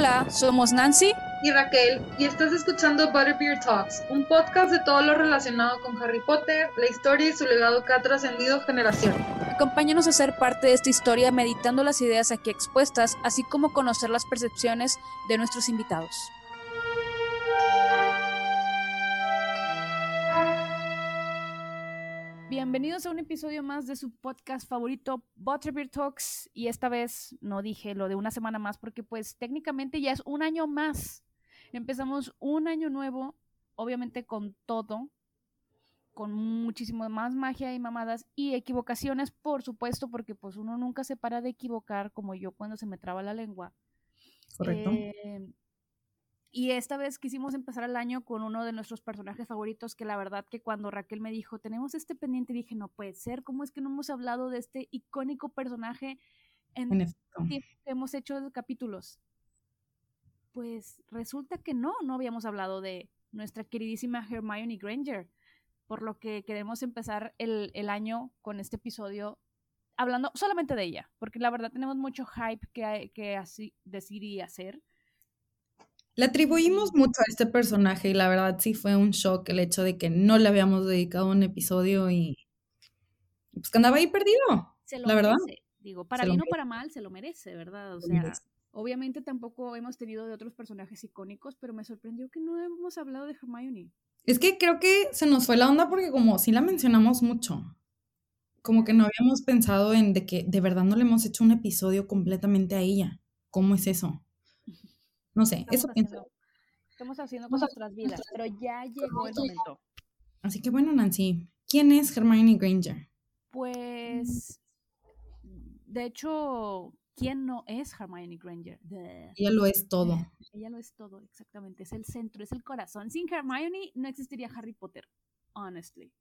Hola, somos Nancy y Raquel y estás escuchando Butterbeer Talks, un podcast de todo lo relacionado con Harry Potter, la historia y su legado que ha trascendido generaciones. Acompáñanos a ser parte de esta historia meditando las ideas aquí expuestas, así como conocer las percepciones de nuestros invitados. Bienvenidos a un episodio más de su podcast favorito, Butterbeer Talks. Y esta vez no dije lo de una semana más porque pues técnicamente ya es un año más. Empezamos un año nuevo, obviamente con todo, con muchísimo más magia y mamadas y equivocaciones, por supuesto, porque pues uno nunca se para de equivocar como yo cuando se me traba la lengua. Correcto. Eh, y esta vez quisimos empezar el año con uno de nuestros personajes favoritos, que la verdad que cuando Raquel me dijo, tenemos este pendiente, dije, no puede ser, ¿cómo es que no hemos hablado de este icónico personaje en, En el tiempo que hemos hecho capítulos? Pues resulta que no, no habíamos hablado de nuestra queridísima Hermione Granger, por lo que queremos empezar el, el año con este episodio hablando solamente de ella, porque la verdad tenemos mucho hype que, que así decir y hacer. Le atribuimos mucho a este personaje y la verdad sí fue un shock el hecho de que no le habíamos dedicado un episodio y pues que andaba ahí perdido. se lo La verdad. Digo, para bien o para mal, se lo merece, ¿verdad? O Se sea, obviamente tampoco hemos tenido de otros personajes icónicos, pero me sorprendió que no hemos hablado de Hermione. Es que creo que se nos fue la onda porque como sí la mencionamos mucho, como que no habíamos pensado en de que de verdad no le hemos hecho un episodio completamente a ella. ¿Cómo es eso? No sé, Estamos eso pienso. estamos haciendo con nuestras vidas, pero ya llegó el momento. Así que bueno, Nancy, ¿quién es Hermione Granger? Pues, de hecho, ¿quién no es Hermione Granger? Ella lo es todo. Ella lo es todo, exactamente. Es el centro, es el corazón. Sin Hermione no existiría Harry Potter, honestly.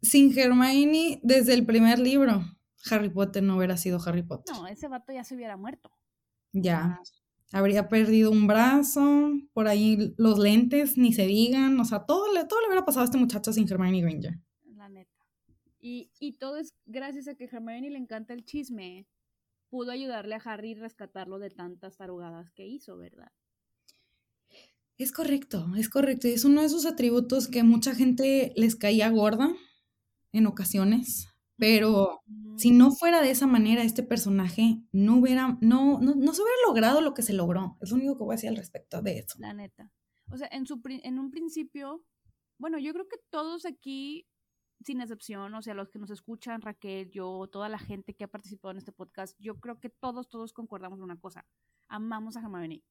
Sin Hermione, desde el primer libro, Harry Potter no hubiera sido Harry Potter. No, ese vato ya se hubiera muerto. Ya. Habría perdido un brazo, por ahí los lentes, ni se digan. O sea, todo le, todo le hubiera pasado a este muchacho sin Hermione Granger. La neta. Y, y todo es gracias a que Hermione le encanta el chisme. Pudo ayudarle a Harry a rescatarlo de tantas tarugadas que hizo, ¿verdad? Es correcto, es correcto. Y es uno de esos atributos que mucha gente les caía gorda en ocasiones. Pero si no fuera de esa manera, este personaje no hubiera, no, no, no se hubiera logrado lo que se logró. Es lo único que voy a decir al respecto de eso. La neta. O sea, en, su, en un principio, bueno, yo creo que todos aquí, sin excepción, o sea, los que nos escuchan, Raquel, yo, toda la gente que ha participado en este podcast, yo creo que todos, todos concordamos en una cosa. Amamos a Hermione.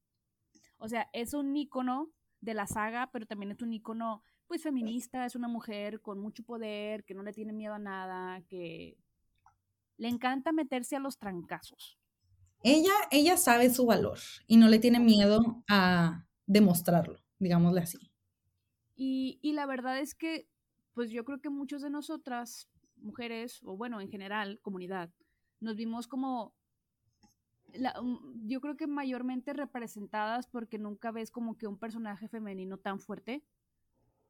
O sea, es un ícono de la saga, pero también es un ícono, pues, feminista, es una mujer con mucho poder, que no le tiene miedo a nada, que le encanta meterse a los trancazos. Ella, ella sabe su valor y no le tiene miedo a demostrarlo, digámosle así. Y, y la verdad es que, pues yo creo que muchos de nosotras, mujeres, o bueno, en general, comunidad, nos vimos como, la- um, yo creo que mayormente representadas porque nunca ves como que un personaje femenino tan fuerte.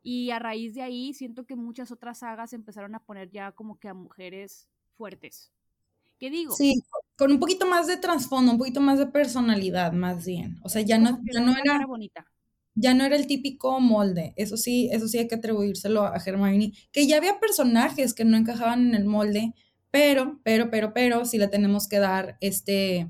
Y a raíz de ahí siento que muchas otras sagas empezaron a poner ya como que a mujeres fuertes. ¿Qué digo? Sí, con un poquito más de trasfondo, un poquito más de personalidad, más bien. O sea, ya no, ya no era, bonita. ya no era el típico molde. Eso sí, eso sí hay que atribuírselo a Hermione, que ya había personajes que no encajaban en el molde, pero, pero, pero, pero, sí le tenemos que dar este,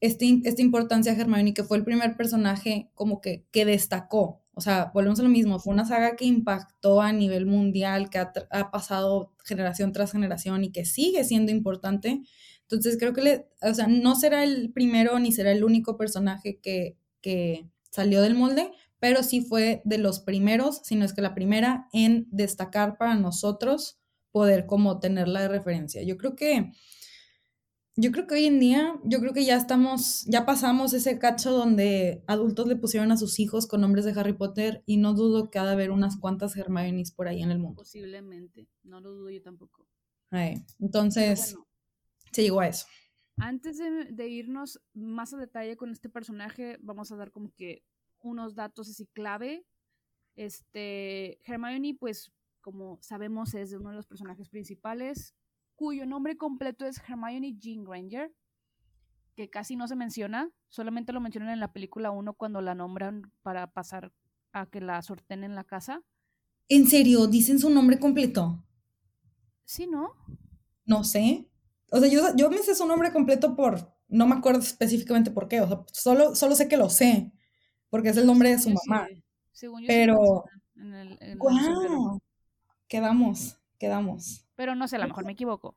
este, esta importancia a Hermione, que fue el primer personaje como que, que destacó. O sea, volvemos a lo mismo, fue una saga que impactó a nivel mundial, que ha, pasado generación tras generación y que sigue siendo importante. Entonces creo que le, o sea, no será el primero ni será el único personaje que, que salió del molde, pero sí fue de los primeros, si no es que la primera, en destacar para nosotros poder como tenerla de referencia. Yo creo que yo creo que hoy en día, yo creo que ya estamos, ya pasamos ese cacho donde adultos le pusieron a sus hijos con nombres de Harry Potter y no dudo que ha de haber unas cuantas Hermiones por ahí en el mundo. Posiblemente. No lo dudo yo tampoco. Ay, entonces, bueno, se llegó a eso. Antes de, de irnos más a detalle con este personaje, vamos a dar como que unos datos así clave. Este, Hermione, pues, como sabemos, es uno de los personajes principales, cuyo nombre completo es Hermione Jean Granger. que casi no se menciona, solamente lo mencionan en la película 1 cuando la nombran para pasar a que la sorten en la casa. ¿En serio? ¿Dicen su nombre completo? Sí, ¿no? No sé. O sea, yo, yo me sé su nombre completo por, no me acuerdo específicamente por qué, o sea, solo, solo sé que lo sé, porque es el nombre de su Yo mamá. sí, según yo Pero, en el- en el Sótero. ¡guau! Quedamos, quedamos. Pero no sé, a lo mejor me equivoco.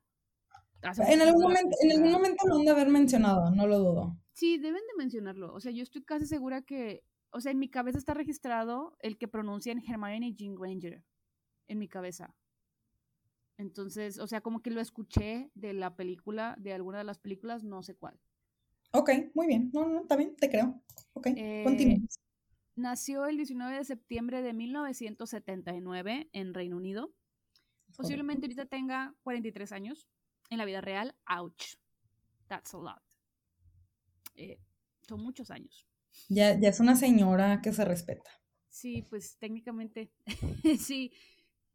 Hace En algún momento, en algún momento lo han de haber mencionado, no lo dudo. Sí, deben de mencionarlo. O sea, yo estoy casi segura que, o sea, en mi cabeza está registrado el que pronuncian Hermione Jean Granger. En mi cabeza. Entonces, o sea, como que lo escuché de la película, de alguna de las películas, no sé cuál. Ok, muy bien. No, no, está bien, te creo. Ok, Eh, continuemos. Nació el 19 de septiembre de 1979 en Reino Unido. Posiblemente ahorita tenga 43 años. En la vida real, ouch. That's a lot. Eh, son muchos años. Ya, ya es una señora que se respeta. Sí, pues técnicamente sí.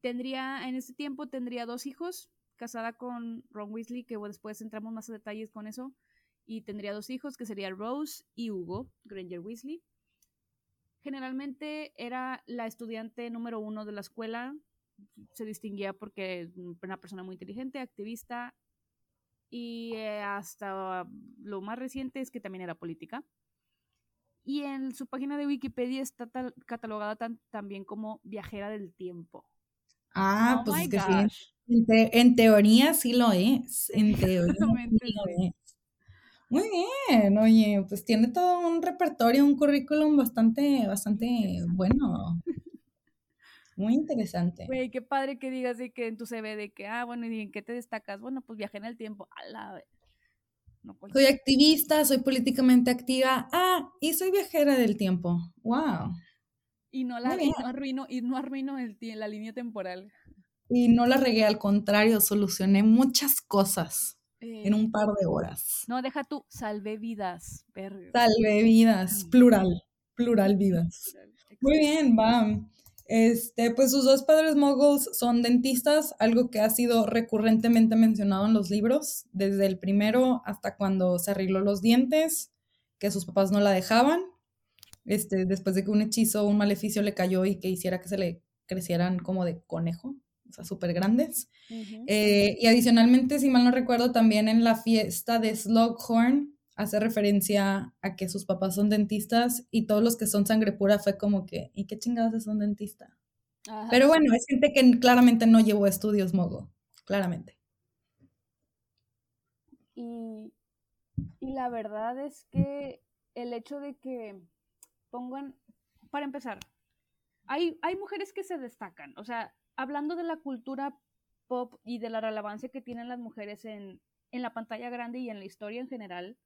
Tendría, en este tiempo tendría dos hijos, casada con Ron Weasley, que después entramos más a detalles con eso. Y tendría dos hijos, que serían Rose y Hugo Granger Weasley. Generalmente era la estudiante número uno de la escuela. Se distinguía porque era una persona muy inteligente, activista. Y eh, hasta lo más reciente es que también era política. Y en su página de Wikipedia está tal- catalogada tan- también como viajera del tiempo. Ah, Oh pues es que sí. En, te- en teoría sí lo es. En teoría sí lo es. Muy bien, oye, pues tiene todo un repertorio, un currículum bastante, bastante bueno. Muy interesante. Güey, qué padre que digas de que en tu CV de que, ah, bueno, ¿y en qué te destacas? Bueno, pues viajé en el tiempo. A la ve- No Soy activista, soy políticamente activa. Ah, y soy viajera del tiempo. Wow. Y no, la, y no arruino, y no arruino el, la línea temporal. Y no la regué, al contrario, solucioné muchas cosas en Eh, un par de horas. no, deja tú, salvé vidas. verga. Salve vidas, Mm. plural, plural vidas. Muy bien, va. Este, pues sus dos padres moguls son dentistas, algo que ha sido recurrentemente mencionado en los libros, desde el primero hasta cuando se arregló los dientes, que sus papás no la dejaban, este, después de que un hechizo, un maleficio le cayó y que hiciera que se le crecieran como de conejo, o sea, súper grandes. Eh, y adicionalmente, si mal no recuerdo, también en la fiesta de Slughorn hace referencia a que sus papás son dentistas y todos los que son sangre pura fue como que, ¿y qué chingados es un dentista? Ajá, Pero bueno, es gente que claramente no llevó estudios mogo, claramente. Y, y la verdad es que el hecho de que pongan, para empezar, hay, hay mujeres que se destacan, o sea, hablando de la cultura pop y de la relevancia que tienen las mujeres en, en la pantalla grande y en la historia en general,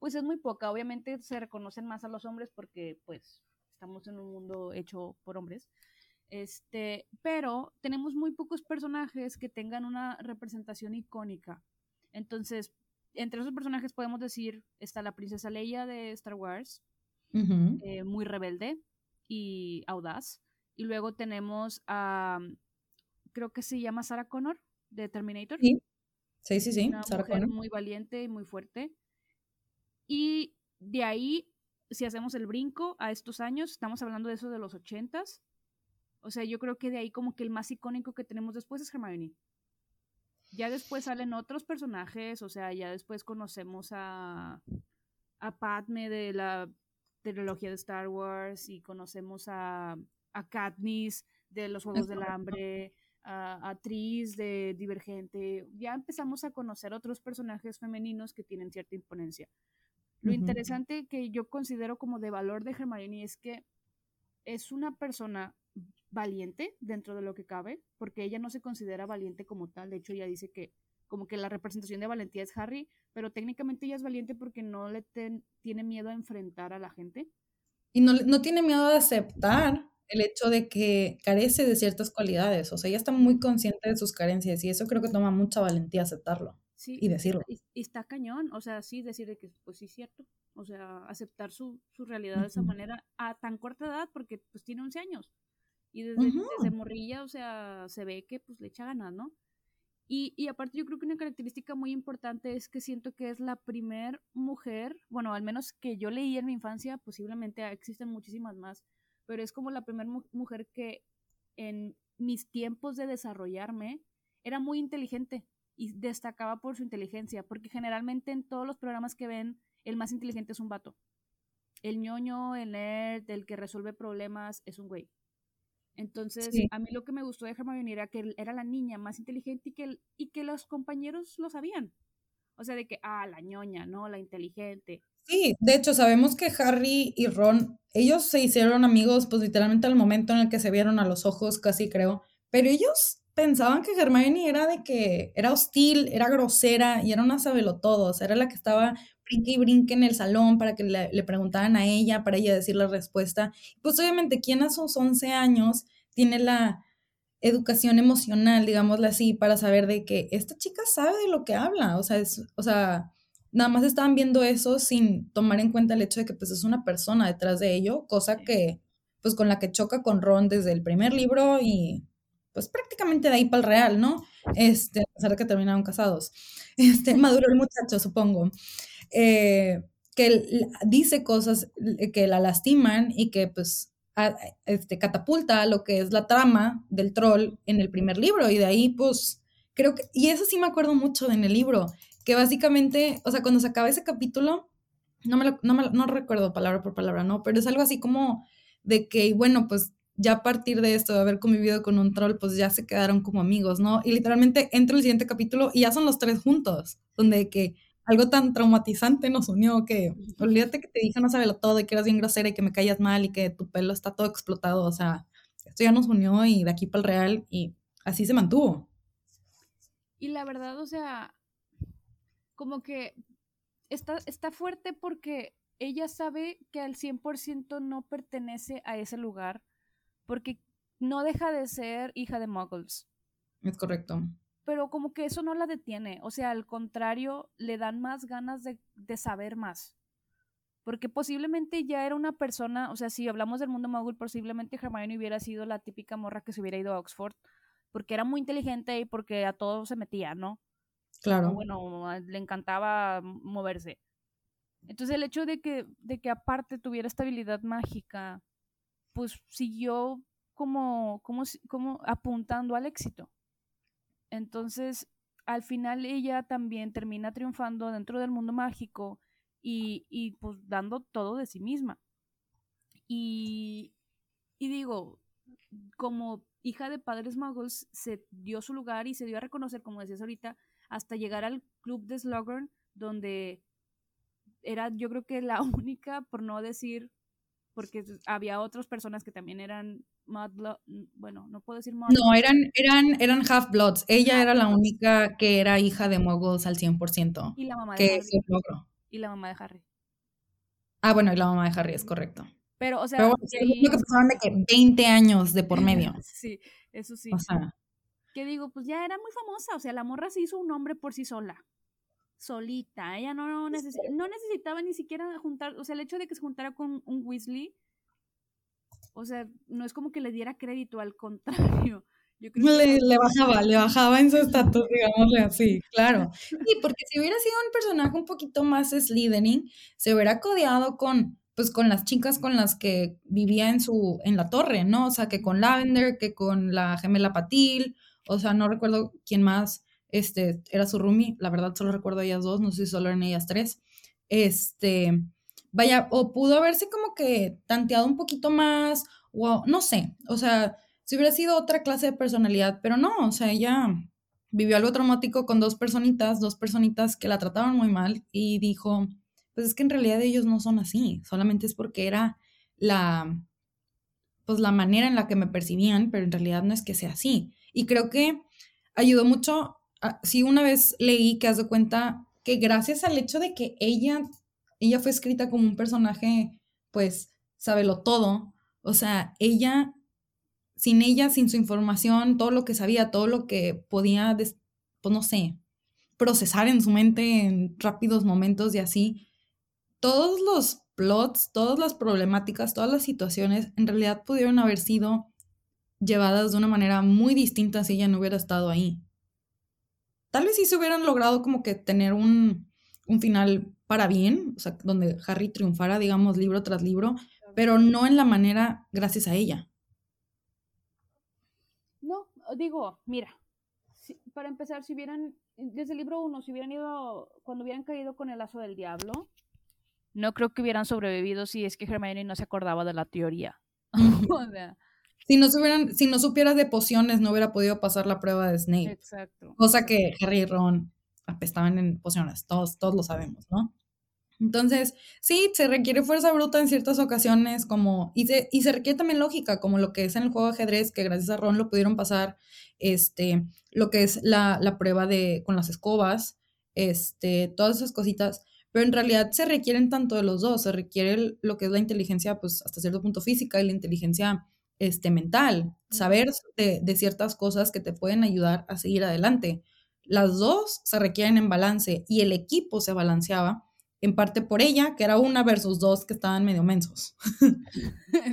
pues es muy poca. Obviamente se reconocen más a los hombres porque pues estamos en un mundo hecho por hombres. Este, pero tenemos muy pocos personajes que tengan una representación icónica. Entonces, entre esos personajes podemos decir, está la princesa Leia de Star Wars, eh, muy rebelde y audaz. Y luego tenemos a, creo que se llama Sarah Connor de Terminator. Sí, sí, sí, sí, Una Sarah mujer Connor. muy valiente y muy fuerte. Y de ahí, si hacemos el brinco a estos años, estamos hablando de eso de los ochentas. O sea, yo creo que de ahí como que el más icónico que tenemos después es Hermione. Ya después salen otros personajes, o sea, ya después conocemos a, a Padme de la trilogía de Star Wars y conocemos a, a Katniss de los Juegos del Hambre, a, a Tris de Divergente. Ya empezamos a conocer otros personajes femeninos que tienen cierta imponencia. Lo interesante que yo considero como de valor de Hermione es que es una persona valiente dentro de lo que cabe, porque ella no se considera valiente como tal. De hecho, ella dice que como que la representación de valentía es Harry, pero técnicamente ella es valiente porque no le ten- tiene miedo a enfrentar a la gente. Y no, no tiene miedo de aceptar el hecho de que carece de ciertas cualidades. O sea, ella está muy consciente de sus carencias y eso creo que toma mucha valentía aceptarlo Sí, y decirlo. y, y está cañón, o sea, sí, decir de que pues sí es cierto, o sea, aceptar su, su realidad de esa Ujú. manera a tan corta edad, porque pues tiene 11 años, y desde, Ujú. desde morrilla, o sea, se ve que pues le echa ganas, ¿no? Y, y, aparte yo creo que una característica muy importante es que siento que es la primer mujer, bueno, al menos que yo leí en mi infancia, posiblemente existen muchísimas más, pero es como la primera mujer que en mis tiempos de desarrollarme era muy inteligente y destacaba por su inteligencia, porque generalmente en todos los programas que ven, el más inteligente es un vato. El ñoño, el nerd, el que resuelve problemas, es un güey. Entonces, a mí lo que me gustó de Hermione era que era la niña más inteligente y que, y que los compañeros lo sabían. O sea, de que, ah, la ñoña, ¿no? La inteligente. Sí, de hecho, sabemos que Harry y Ron, ellos se hicieron amigos, pues literalmente al momento en el que se vieron a los ojos, casi creo. Pero ellos pensaban que Hermione era de que era hostil, era grosera y era una sabelotodo. O sea, era la que estaba brinque y brinque en el salón para que le, preguntaran a ella, para ella decir la respuesta. Pues obviamente, ¿quién a sus 11 años tiene la educación emocional, digámoslo así, para saber de que esta chica sabe de lo que habla? O sea, es, o sea, nada más estaban viendo eso sin tomar en cuenta el hecho de que pues es una persona detrás de ello, cosa que pues con la que choca con Ron desde el primer libro y pues prácticamente de ahí para el real, ¿no? Este, a pesar de que terminaron casados. Este, maduro el muchacho, supongo. Eh, que dice cosas que la lastiman y que pues este, catapulta lo que es la trama del troll en el primer libro y de ahí pues creo que, y eso sí me acuerdo mucho en el libro, que básicamente, o sea, cuando se acaba ese capítulo, no me, no me no recuerdo palabra por palabra, ¿no? Pero es algo así como de que, bueno, pues ya a partir de esto, de haber convivido con un troll, pues ya se quedaron como amigos, ¿no? Y literalmente entra el siguiente capítulo y ya son los tres juntos, donde que algo tan traumatizante nos unió que olvídate que te dije no lo todo y que eras bien grosera y que me callas mal y que tu pelo está todo explotado, o sea, esto ya nos unió y de aquí para el real y así se mantuvo. Y la verdad, o sea, como que está, está fuerte porque ella sabe que al 100% no pertenece a ese lugar porque no deja de ser hija de muggles. Es correcto pero como que eso no la detiene, o sea, al contrario, le dan más ganas de, saber más. Porque posiblemente ya era una persona, o sea, si hablamos del mundo mogul, posiblemente Hermione hubiera sido la típica morra que se hubiera ido a Oxford, porque era muy inteligente y porque a todo se metía, ¿no? Claro. bueno, le encantaba moverse. Entonces el hecho de que, de que aparte tuviera estabilidad mágica, pues siguió como, como, como apuntando al éxito. Entonces, al final ella también termina triunfando dentro del mundo mágico y, y pues dando todo de sí misma. Y, y digo, como hija de padres muggles, se dio su lugar y se dio a reconocer, como decías ahorita, hasta llegar al club de Slughorn, donde era yo creo que la única, por no decir, porque había otras personas que también eran bueno, no puedo decir No, eran, eran, eran half-bloods. Ella era la única que era hija de muggles al 100%. Y la mamá de Harry. Y la mamá de Harry. Ah, bueno, y la mamá de Harry, es correcto. Pero, o sea... Pero que pasaban de que 20 años de por medio. sí, eso sí. O sea... Que digo, pues ya era muy famosa, o sea, la morra se hizo un nombre por sí sola solita. Ella no, no, no, necesitaba ni siquiera juntar, o sea, el hecho de que se juntara con un Weasley o sea, no es como que le diera crédito, al contrario. Yo creo le, le, bajaba, le bajaba en su estatus, digámosle así, claro. Sí, porque si hubiera sido un personaje un poquito más Slytherin, se hubiera codeado con, pues, con las chicas con las que vivía en su, en la torre, ¿no? O sea, que con Lavender, que con la gemela Patil, o sea, no recuerdo quién más, este, era su roomie, la verdad solo recuerdo ellas dos, no sé si solo eran ellas tres, este, vaya, o pudo haberse como que tanteado un poquito más, o no sé, o sea, si hubiera sido otra clase de personalidad, pero no, o sea, ella vivió algo traumático con dos personitas, dos personitas que la trataban muy mal y dijo, pues es que en realidad ellos no son así, solamente es porque era la, pues la manera en la que me percibían, pero en realidad no es que sea así. Y creo que ayudó mucho, si una vez leí que has de cuenta que gracias al hecho de que ella ella fue escrita como un personaje, pues, sábelo todo. O sea, ella, sin ella, sin su información, todo lo que sabía, todo lo que podía, pues no sé, procesar en su mente en rápidos momentos y así, todos los plots, todas las problemáticas, todas las situaciones, en realidad pudieron haber sido llevadas de una manera muy distinta si ella no hubiera estado ahí. Tal vez sí se hubieran logrado como que tener un, un final para bien, o sea, donde Harry triunfara, digamos, libro tras libro, pero no en la manera gracias a ella. No, digo, mira, para empezar, si hubieran, desde el libro uno, si hubieran ido, cuando hubieran caído con el lazo del diablo, no creo que hubieran sobrevivido si es que Hermione no se acordaba de la teoría. si no, hubieran, si no supieras de pociones, no hubiera podido pasar la prueba de Snape. Exacto. Cosa que Harry y Ron apestaban en pociones, todos, todos lo sabemos, ¿no? Entonces, sí, se requiere fuerza bruta en ciertas ocasiones, como, y se, y se requiere también lógica, como lo que es en el juego de ajedrez, que gracias a Ron lo pudieron pasar, este, lo que es la, la prueba de, con las escobas, este, todas esas cositas, pero en realidad se requieren tanto de los dos, se requiere lo que es la inteligencia, pues hasta cierto punto física y la inteligencia este, mental, saber de, de ciertas cosas que te pueden ayudar a seguir adelante. Las dos se requieren en balance y el equipo se balanceaba en parte por ella, que era una versus dos que estaban medio mensos.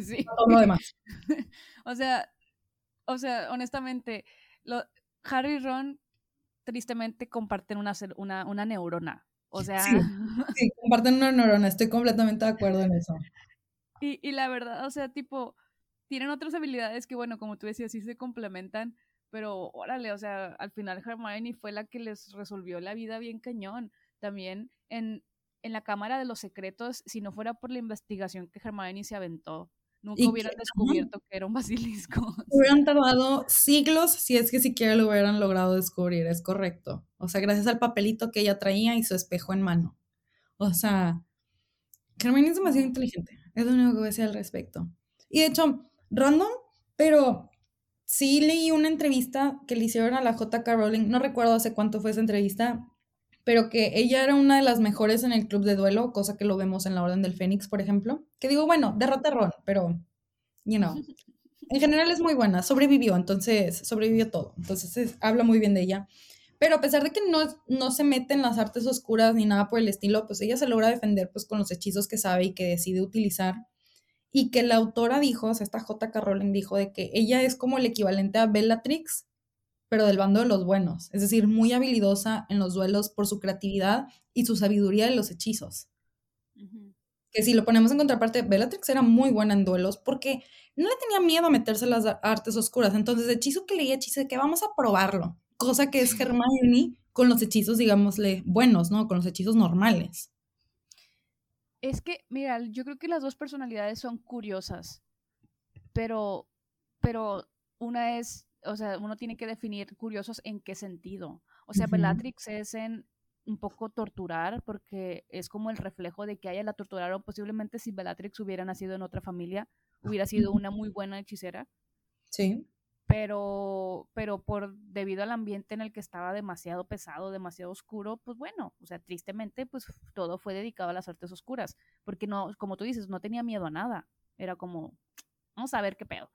sí. Todo lo demás. O sea, o sea, honestamente, lo, Harry y Ron tristemente comparten una, una, una neurona. O sea. Sí, comparten una neurona, estoy completamente de acuerdo en eso. Y, y la verdad, o sea, tipo, tienen otras habilidades que, bueno, como tú decías, sí se complementan, pero órale, o sea, al final Hermione fue la que les resolvió la vida bien cañón. También en, en la Cámara de los Secretos, si no fuera por la investigación que Hermione se aventó, nunca hubieran descubierto que era un basilisco. Hubieran tardado siglos si es que siquiera lo hubieran logrado descubrir, es correcto. O sea, gracias al papelito que ella traía y su espejo en mano. O sea, Hermione es demasiado inteligente, es lo único que voy a decir al respecto. Y de hecho, random, pero sí leí una entrevista que le hicieron a la J.K. Rowling, no recuerdo hace cuánto fue esa entrevista, pero que ella era una de las mejores en el club de duelo, cosa que lo vemos en la Orden del Fénix, por ejemplo. Que digo, bueno, derrota a Ron, pero, you know, en general es muy buena, sobrevivió, entonces, sobrevivió todo, entonces habla muy bien de ella. Pero a pesar de que no, no se mete en las artes oscuras ni nada por el estilo, pues ella se logra defender pues con los hechizos que sabe y que decide utilizar. Y que la autora dijo, o sea, esta J.K. Rowling dijo de que ella es como el equivalente a Bellatrix pero del bando de los buenos, es decir, muy habilidosa en los duelos por su creatividad y su sabiduría de los hechizos. Que si lo ponemos en contraparte, Bellatrix era muy buena en duelos porque no le tenía miedo a meterse en las artes oscuras. Entonces, hechizo que leía, hechizo de que vamos a probarlo. Cosa que es Hermione con los hechizos, digámosle, buenos, ¿no? Con los hechizos normales. Es que, mira, yo creo que las dos personalidades son curiosas, pero, pero una es o sea, uno tiene que definir curiosos en qué sentido. O sea, Bellatrix es en un poco torturar, porque es como el reflejo de que a ella la torturaron. Posiblemente si Bellatrix hubiera nacido en otra familia, hubiera sido una muy buena hechicera. Sí. Pero, pero por debido al ambiente en el que estaba demasiado pesado, demasiado oscuro, pues bueno, o sea, tristemente, pues todo fue dedicado a las artes oscuras, porque no, como tú dices, no tenía miedo a nada. Era como, vamos a ver qué pedo.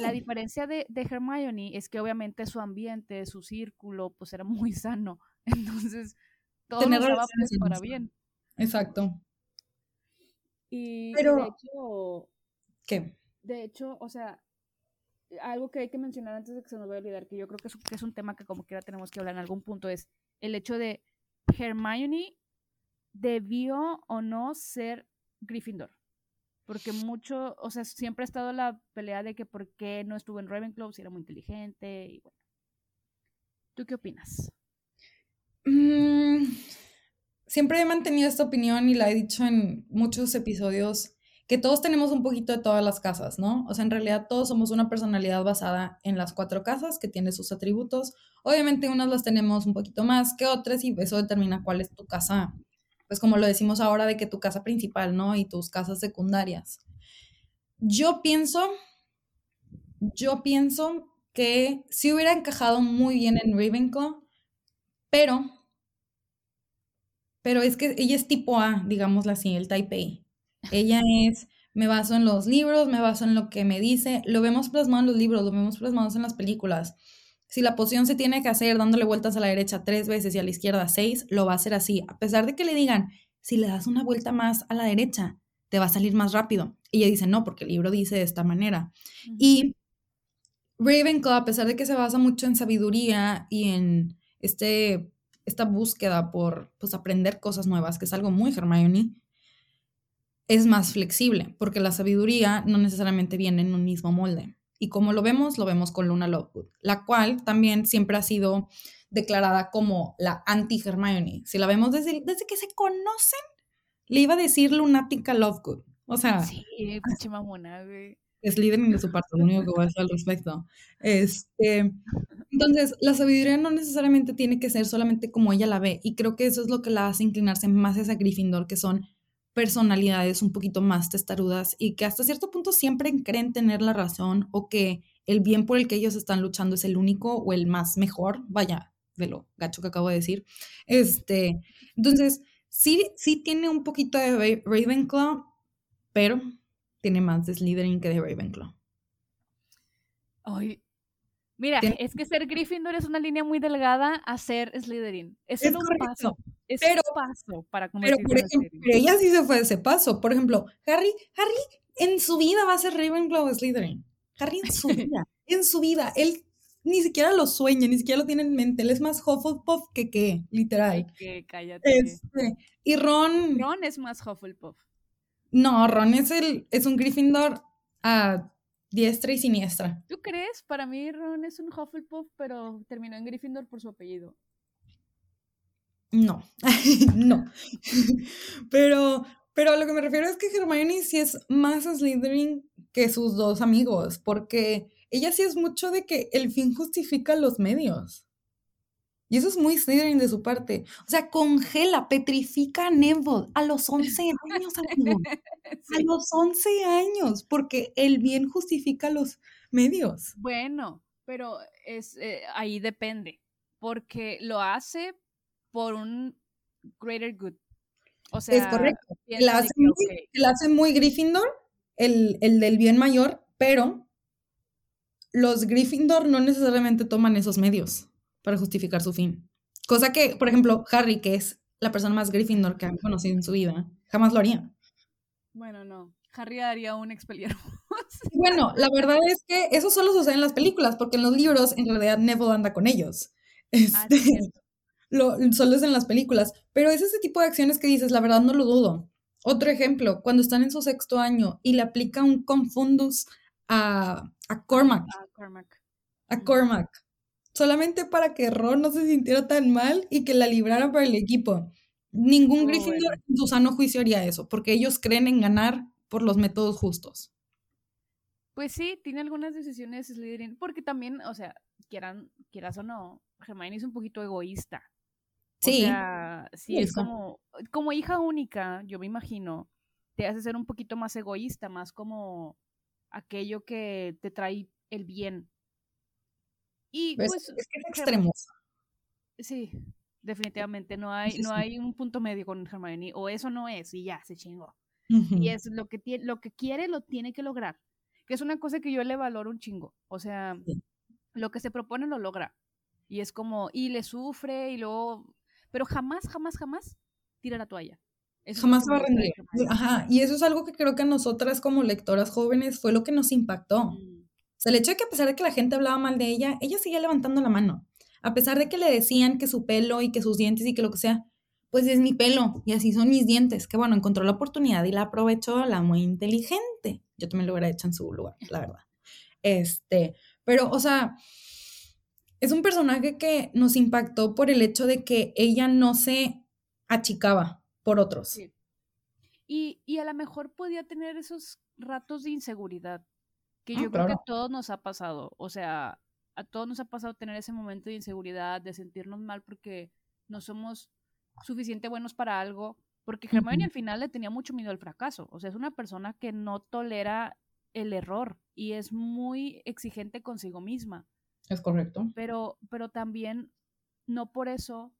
La diferencia de, de, Hermione es que obviamente su ambiente, su círculo, pues era muy sano. Entonces, todo estaba pues, para bien. Exacto. Y Pero, de hecho... ¿Qué? De hecho, o sea, algo que hay que mencionar antes de que se nos vaya a olvidar, que yo creo que es, que es un tema que como quiera tenemos que hablar en algún punto, es el hecho de Hermione debió o no ser Gryffindor porque mucho, o sea, siempre ha estado la pelea de que por qué no estuvo en Ravenclaw si era muy inteligente y bueno. ¿Tú qué opinas? Mm, siempre he mantenido esta opinión y la he dicho en muchos episodios que todos tenemos un poquito de todas las casas, ¿no? O sea, en realidad todos somos una personalidad basada en las cuatro casas que tiene sus atributos. Obviamente unas las tenemos un poquito más que otras y eso determina cuál es tu casa pues como lo decimos ahora, de que tu casa principal, ¿no? Y tus casas secundarias. Yo pienso, yo pienso que sí hubiera encajado muy bien en Ravenclaw, pero, pero es que ella es tipo A, digámoslo así, el type A. Ella es, me baso en los libros, me baso en lo que me dice, lo vemos plasmado en los libros, lo vemos plasmado en las películas. Si la poción se tiene que hacer dándole vueltas a la derecha tres veces y a la izquierda seis, lo va a hacer así, a pesar de que le digan, si le das una vuelta más a la derecha, te va a salir más rápido. Y ella dice, no, porque el libro dice de esta manera. Y Ravenclaw, a pesar de que se basa mucho en sabiduría y en, este, esta búsqueda por pues, aprender cosas nuevas, que es algo muy Hermione, es más flexible, porque la sabiduría no necesariamente viene en un mismo molde. Y como lo vemos, lo vemos con Luna Lovegood, la cual también siempre ha sido declarada como la anti-Hermione. Si la vemos desde, desde que se conocen, le iba a decir lunática Lovegood. O sea, Sí, mamona, güey. es líder de su parte, lo único que voy a decir al respecto. Este, entonces, la sabiduría no necesariamente tiene que ser solamente como ella la ve, y creo que eso es lo que la hace inclinarse más hacia Gryffindor, que son personalidades un poquito más testarudas y que hasta cierto punto siempre creen tener la razón o que el bien por el que ellos están luchando es el único o el más mejor, vaya, de lo gacho que acabo de decir. Este, entonces, sí, sí tiene un poquito de Ra- Ravenclaw, pero tiene más de Slytherin que de Ravenclaw. Ay. Mira, es que ser Gryffindor es una línea muy delgada a ser Slytherin. Es, Es un correcto, paso. Es pero- un paso para Pero, convertirse por en ejemplo, pero ella sí se fue de ese paso. Por ejemplo, Harry, Harry en su vida va a ser Ravenclaw o Slytherin. Harry en su vida, en su vida. Él ni siquiera lo sueña, ni siquiera lo tiene en mente. Él es más Hufflepuff que qué, Ay, literal. que cállate. Este, y Ron, Ron es más Hufflepuff. no, Ron es, el, es un Gryffindor a diestra y siniestra. ¿Tú crees? Para mí Ron es un Hufflepuff, pero terminó en Gryffindor por su apellido. No, no. pero, pero a lo que me refiero es que Hermione sí es más Slytherin que sus dos amigos, porque ella sí es mucho de que el fin justifica los medios. Y eso es muy Slytherin de su parte. O sea, congela, petrifica a Neville a los 11 años, amigo. A los 11 años, porque el bien justifica los medios. Bueno, pero es eh, ahí depende, porque lo hace por un greater good. O sea, es correcto. La hace, que, muy, ok, la hace muy Gryffindor, el, el del bien mayor, pero los Gryffindor no necesariamente toman esos medios para justificar su fin. Cosa que, por ejemplo, Harry, que es la persona más Gryffindor que han conocido en su vida, jamás lo haría. bueno, no. Harry haría un expelliarmus. Bueno, la verdad es que eso solo sucede en las películas, porque en los libros en realidad Neville anda con ellos. Ah, sí, Este, lo, solo es en las películas. Pero es ese tipo de acciones que dices, la verdad no lo dudo. Otro ejemplo, cuando están en su sexto año y le aplica un confundus a, a Cormac, Ah, Cormac. a. Cormac, solamente para que Ron no se sintiera tan mal y que la librara para el equipo. Ningún Estuvo Gryffindor bueno. en su sano juicio haría eso, porque ellos creen en ganar por los métodos justos. Pues sí, tiene algunas decisiones Slytherin, porque también, o sea, quieran, quieras o no, Hermione es un poquito egoísta. Sí. O sea, sí, es como hija única, yo me imagino, te hace ser un poquito más egoísta, más como aquello que te trae el bien. Y Pues, pues, es que es Herm- extremo. sí, definitivamente no hay, no hay un punto medio con Hermione, o eso no es, y ya, se chingó. Y es lo que, tie- lo que quiere, lo tiene que lograr. Que es una cosa que yo le valoro un chingo. O sea, Sí. lo que se propone lo logra. Y es como, y le sufre, y luego. Pero jamás, jamás, jamás tira la toalla. Eso Jamás va a rendir. Ajá, y eso es algo que creo que a nosotras como lectoras jóvenes fue lo que nos impactó. Mm, sea, el hecho de que a pesar de que la gente hablaba mal de ella, ella seguía levantando la mano. A pesar de que le decían que su pelo y que sus dientes y que lo que sea, pues es mi pelo y así son mis dientes. Que bueno, encontró la oportunidad y la aprovechó, la muy inteligente. Yo también lo hubiera hecho en su lugar, la verdad. Este, pero, o sea, es un personaje que nos impactó por el hecho de que ella no se achicaba por otros. Sí. Y, y a lo mejor podía tener esos ratos de inseguridad, que Ah, yo creo que a todos nos ha pasado. O sea, a todos nos ha pasado tener ese momento de inseguridad, de sentirnos mal porque no somos suficiente buenos para algo. Porque Hermione al final le tenía mucho miedo al fracaso. O sea, es una persona que no tolera el error y es muy exigente consigo misma. Es correcto. Pero, pero también no por eso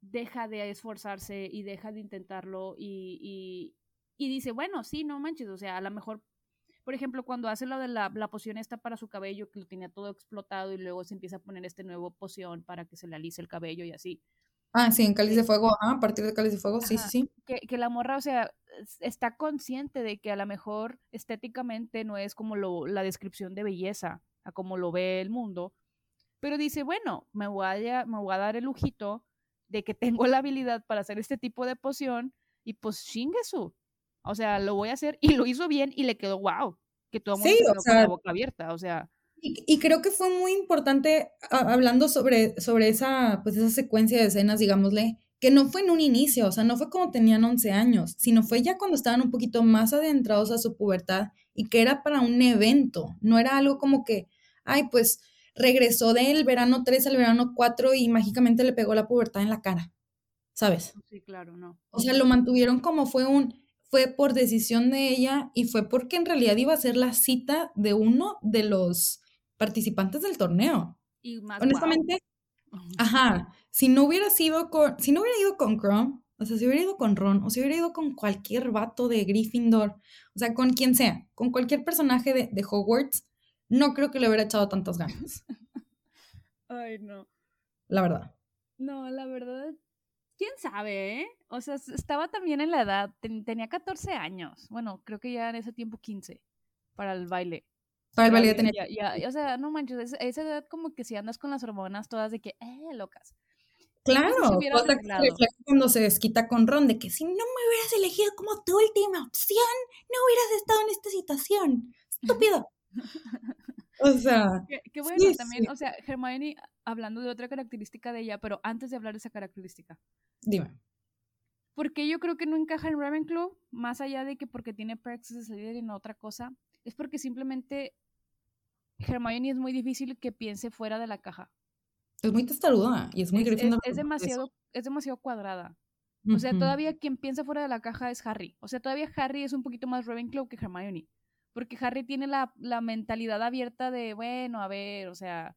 deja de esforzarse y deja de intentarlo y, y, y dice, bueno, sí, no manches, o sea, a lo mejor, por ejemplo, cuando hace lo de la, la poción esta para su cabello, que lo tenía todo explotado y luego se empieza a poner este nuevo poción para que se le alice el cabello y así. Ah, sí, en Cáliz de Fuego, ah, a partir de Cáliz de Fuego, sí, Ajá. sí, sí. Que, que la morra, o sea, es- está consciente de que a lo mejor estéticamente no es como lo, la descripción de belleza, a como lo ve el mundo, pero dice, bueno, me voy a, me voy a dar el lujito de que tengo la habilidad para hacer este tipo de poción y pues chinguesu. O sea, lo voy a hacer y lo hizo bien y le quedó wow, que todo el mundo Sí, se o quedó con la boca abierta, o sea, Y, y creo que fue muy importante, a- hablando sobre, sobre esa, pues esa secuencia de escenas, digámosle, que no fue en un inicio, o sea, no fue cuando tenían 11 años, sino fue ya cuando estaban un poquito más adentrados a su pubertad y que era para un evento, no era algo como que, ay, pues regresó del verano 3 al verano 4 y mágicamente le pegó la pubertad en la cara, ¿sabes? sí, claro, no. O sea, lo mantuvieron como fue un, fue por decisión de ella y fue porque en realidad iba a ser la cita de uno de los participantes del torneo. Y más guau. Honestamente, ajá, si no hubiera sido con, si no hubiera ido con Crum, o sea, si hubiera ido con Ron, o si hubiera ido con cualquier vato de Gryffindor, o sea, con quien sea, con cualquier personaje de, de Hogwarts, no creo que le hubiera echado tantas ganas, Ay, no. la verdad. No, la verdad, quién sabe, ¿eh? O sea, estaba también en la edad, ten- tenía 14 años. Bueno, creo que ya en ese tiempo 15 para el baile. Para el baile tenía... ya- ya- o sea, no manches, es- esa edad como que si andas con las hormonas todas de que, eh, locas. Claro, que cuando se desquita con Ron, de que si no me hubieras elegido como tu última opción, no hubieras estado en esta situación. Estúpido. O sea, Que, que bueno, Sí, también, sí. o sea, Hermione, hablando de otra característica de ella, pero antes de hablar de esa característica, dime. ¿por qué yo creo que no encaja en Ravenclaw? Más allá de que porque tiene perks de salir en otra cosa, es porque simplemente Hermione es muy difícil que piense fuera de la caja. Es muy testaruda y es muy Es, es- es por eso. demasiado, es demasiado cuadrada. O sea, todavía quien piensa fuera de la caja es Harry. O sea, todavía Harry es un poquito más Ravenclaw que Hermione. Porque Harry tiene la, la mentalidad abierta de, bueno, a ver, o sea,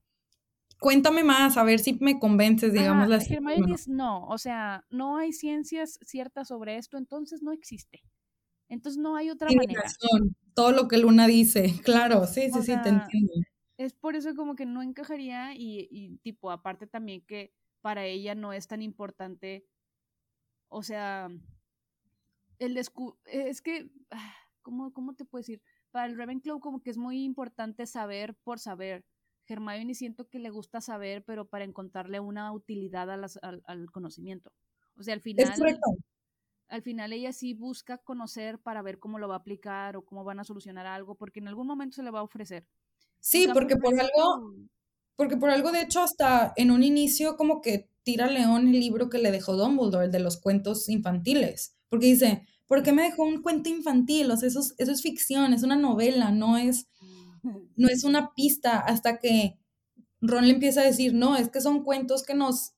Cuéntame más, a ver si me convences, digamos así. Hermione no, o sea, no hay ciencias ciertas sobre esto, entonces no existe. Entonces no hay otra tiene manera. razón, todo lo que Luna dice, claro, sí, sí, sí, te entiendo. Es por eso como que no encajaría y, y tipo, aparte también que para ella no es tan importante, o sea, el descu es que, ah, ¿cómo, ¿cómo te puedo decir? Para el Ravenclaw como que es muy importante saber por saber. Hermione siento que le gusta saber, pero para encontrarle una utilidad a las- al, al conocimiento. O sea, al Es final, correcto. al final ella sí busca conocer para ver cómo lo va a aplicar o cómo van a solucionar algo, porque en algún momento se le va a ofrecer. Sí, porque por algo, porque por algo, de hecho, hasta en un inicio como que tira León el libro que le dejó Dumbledore, el de los cuentos infantiles, porque dice, ¿por qué me dejó un cuento infantil? O sea, eso es, eso es ficción, es una novela, no es, no es una pista hasta que Ron le empieza a decir, no, es que son cuentos que nos,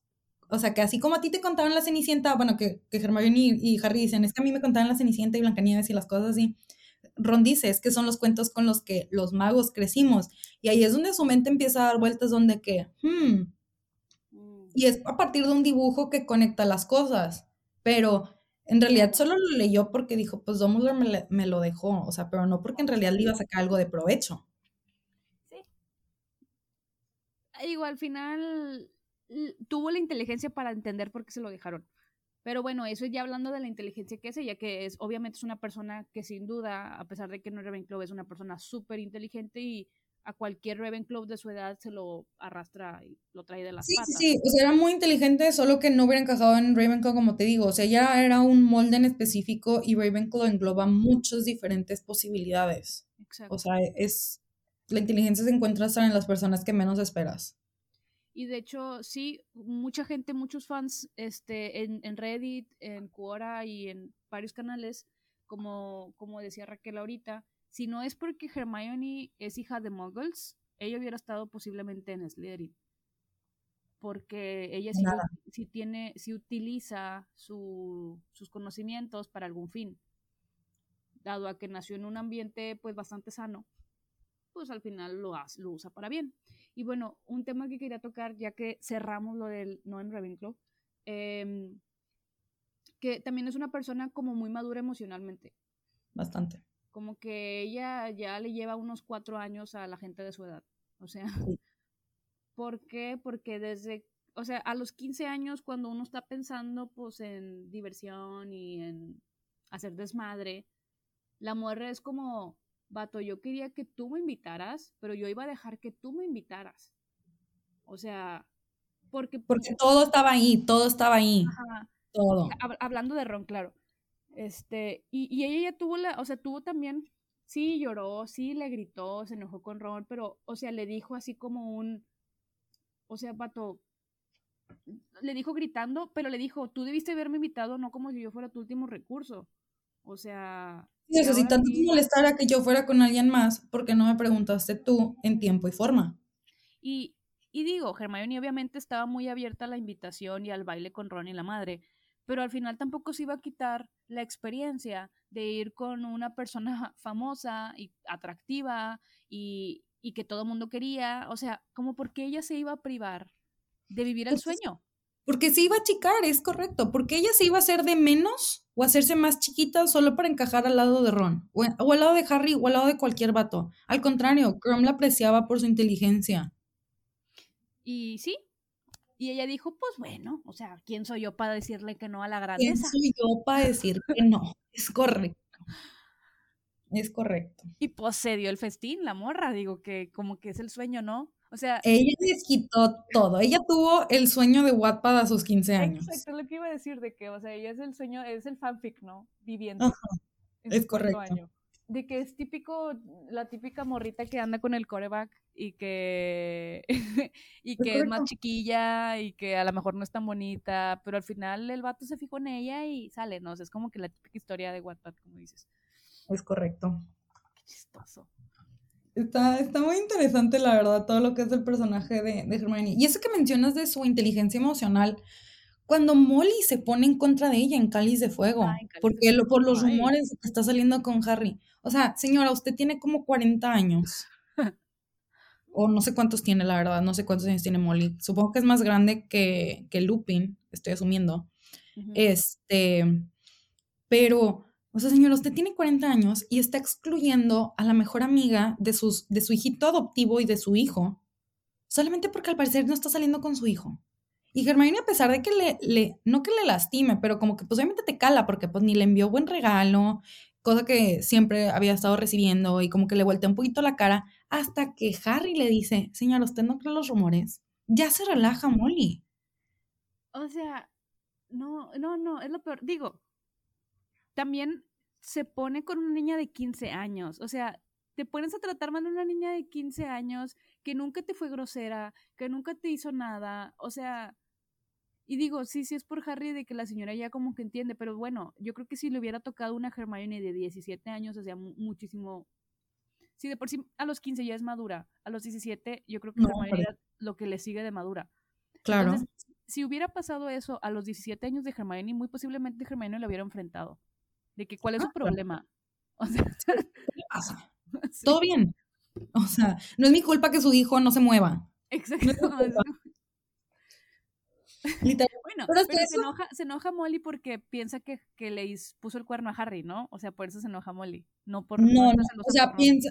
o sea, que así como a ti te contaban la Cenicienta, bueno, que, que Hermione y, y Harry dicen, es que a mí me contaban la Cenicienta y Blancanieves y las cosas así. Ron dice, es que son los cuentos con los que los magos crecimos. Y ahí es donde su mente empieza a dar vueltas donde que, hmm, Mm. y es a partir de un dibujo que conecta las cosas, pero en realidad solo lo leyó porque dijo, pues Dumbledore me, le- me lo dejó, o sea, pero no porque en realidad le iba a sacar algo de provecho. Sí. Digo, al final tuvo la inteligencia para entender por qué se lo dejaron. Pero bueno, eso ya hablando de la inteligencia que es ella, que es obviamente es una persona que sin duda, a pesar de que no es Ravenclaw, es una persona súper inteligente y a cualquier Ravenclaw de su edad se lo arrastra y lo trae de las Sí, sí, sí, o sea, era muy inteligente, solo que no hubiera encajado en Ravenclaw, como te digo, o sea, ya era un molde en específico y Ravenclaw engloba muchas diferentes posibilidades. Exacto. O sea, es, la inteligencia se encuentra hasta en las personas que menos esperas. Y de hecho, sí, mucha gente, muchos fans este, en, en Reddit, en Quora y en varios canales, como, como decía Raquel ahorita, si no es porque Hermione es hija de Muggles, ella hubiera estado posiblemente en Slytherin. Porque ella sí, tiene, sí utiliza su- sus conocimientos para algún fin. Dado a que nació en un ambiente pues bastante sano, pues al final lo, hace- lo usa para bien. Y bueno, un tema que quería tocar, ya que cerramos lo del no en Ravenclaw, em, que también es una persona como muy madura emocionalmente. Bastante. Como que ella ya le lleva unos cuatro años a la gente de su edad. O sea, Sí. ¿por qué? Porque desde, o sea, a los 15 años, cuando uno está pensando pues en diversión y en hacer desmadre, la muerte es como, vato, yo quería que tú me invitaras, pero yo iba a dejar que tú me invitaras. O sea, porque... Porque todo estaba ahí, todo estaba ahí. Todo. hablando de Ron, claro. Este, y, y ella ya tuvo la, o sea, tuvo también, sí lloró, sí le gritó, se enojó con Ron, pero, o sea, le dijo así como un, o sea, pato, le dijo gritando, pero le dijo, tú debiste haberme invitado, no como si yo fuera tu último recurso. O sea... Sí, o sea, si tanto te molestara que yo fuera con alguien más, ¿por qué no me preguntaste tú en tiempo y forma? Y, y digo, Hermione obviamente estaba muy abierta a la invitación y al baile con Ron y la madre, pero al final tampoco se iba a quitar la experiencia de ir con una persona famosa y atractiva y, y que todo el mundo quería, o sea, como porque ella se iba a privar de vivir el sueño. Porque se iba a achicar, es correcto. Porque ella se iba a hacer de menos o hacerse más chiquita solo para encajar al lado de Ron. O, al lado de Harry o al lado de cualquier vato. Al contrario, Crum la apreciaba por su inteligencia. Y sí. Y ella dijo, pues bueno, o sea, ¿quién soy yo para decirle que no a la grandeza? ¿Quién soy yo para decir que no? Es correcto. Es correcto. Y pues se dio el festín, la morra, digo que como que es el sueño, ¿no? O sea, ella les quitó todo. Ella tuvo el sueño de Wattpad a sus 15 años. Exacto, lo que iba a decir de que, o sea, ella es el sueño, es el fanfic, ¿no? Viviendo. Ajá, es correcto. De que es típico, la típica morrita que anda con el coreback y que, y que es, más chiquilla y que a lo mejor no es tan bonita, pero al final el vato se fijó en ella y sale, ¿no? O sea, es como que la típica historia de Wattpad, como dices. Es correcto. Qué chistoso. Está, está muy interesante, la verdad, todo lo que es el personaje de, de Hermione. Y eso que mencionas de su inteligencia emocional, cuando Molly se pone en contra de ella en Cáliz de Fuego, porque lo, por los rumores que está saliendo con Harry. O sea, señora, usted tiene como 40 años. o no sé cuántos tiene, la verdad, no sé cuántos años tiene Molly. Supongo que es más grande que, que Lupin, estoy asumiendo. Este, pero o sea, señor, usted tiene 40 años y está excluyendo a la mejor amiga de, sus, de su hijito adoptivo y de su hijo, solamente porque al parecer no está saliendo con su hijo. Y Hermione, a pesar de que le, le, no que le lastime, pero como que pues obviamente te cala, porque pues ni le envió buen regalo, cosa que siempre había estado recibiendo, y como que le voltea un poquito la cara, hasta que Harry le dice, señor, ¿usted no cree los rumores? Ya se relaja Molly. O sea, no, no, no, es lo peor. Digo, también se pone con una niña de 15 años. O sea, te pones a tratar mal a una niña de 15 años que nunca te fue grosera, que nunca te hizo nada. O sea, y digo, sí, sí es por Harry de que la señora ya como que entiende, pero bueno, yo creo que si le hubiera tocado una Hermione de 17 años, o sea, muchísimo... Si de por sí a los 15 ya es madura, a los 17 yo creo que Hermione lo que le sigue de madura. Claro. si hubiera pasado eso a los 17 años de Hermione, muy posiblemente Hermione lo hubiera enfrentado de que cuál es su ah, problema. O sea, ¿qué pasa? Todo bien. O sea, no es mi culpa que su hijo no se mueva. Exacto. Bueno, pero, se, enoja, se enoja Molly porque piensa que, que, le puso el cuerno a Harry, ¿no? O sea, por eso se enoja Molly, no por... No, no o sea, piensa...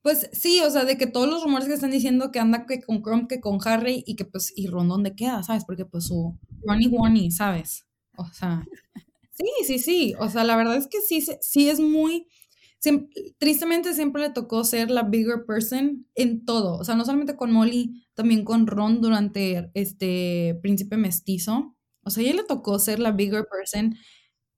Pues sí, o sea, de que todos los rumores que están diciendo que anda que con Chrome, que con Harry, y que pues, y Ron, ¿dónde queda? ¿Sabes? Porque pues su Ronnie Wonnie, ¿sabes? O sea, Sí, sí, sí. O sea, la verdad es que sí, sí es muy... tristemente siempre le tocó ser la bigger person en todo. O sea, no solamente con Molly, también con Ron durante este príncipe mestizo. O sea, ella le tocó ser la bigger person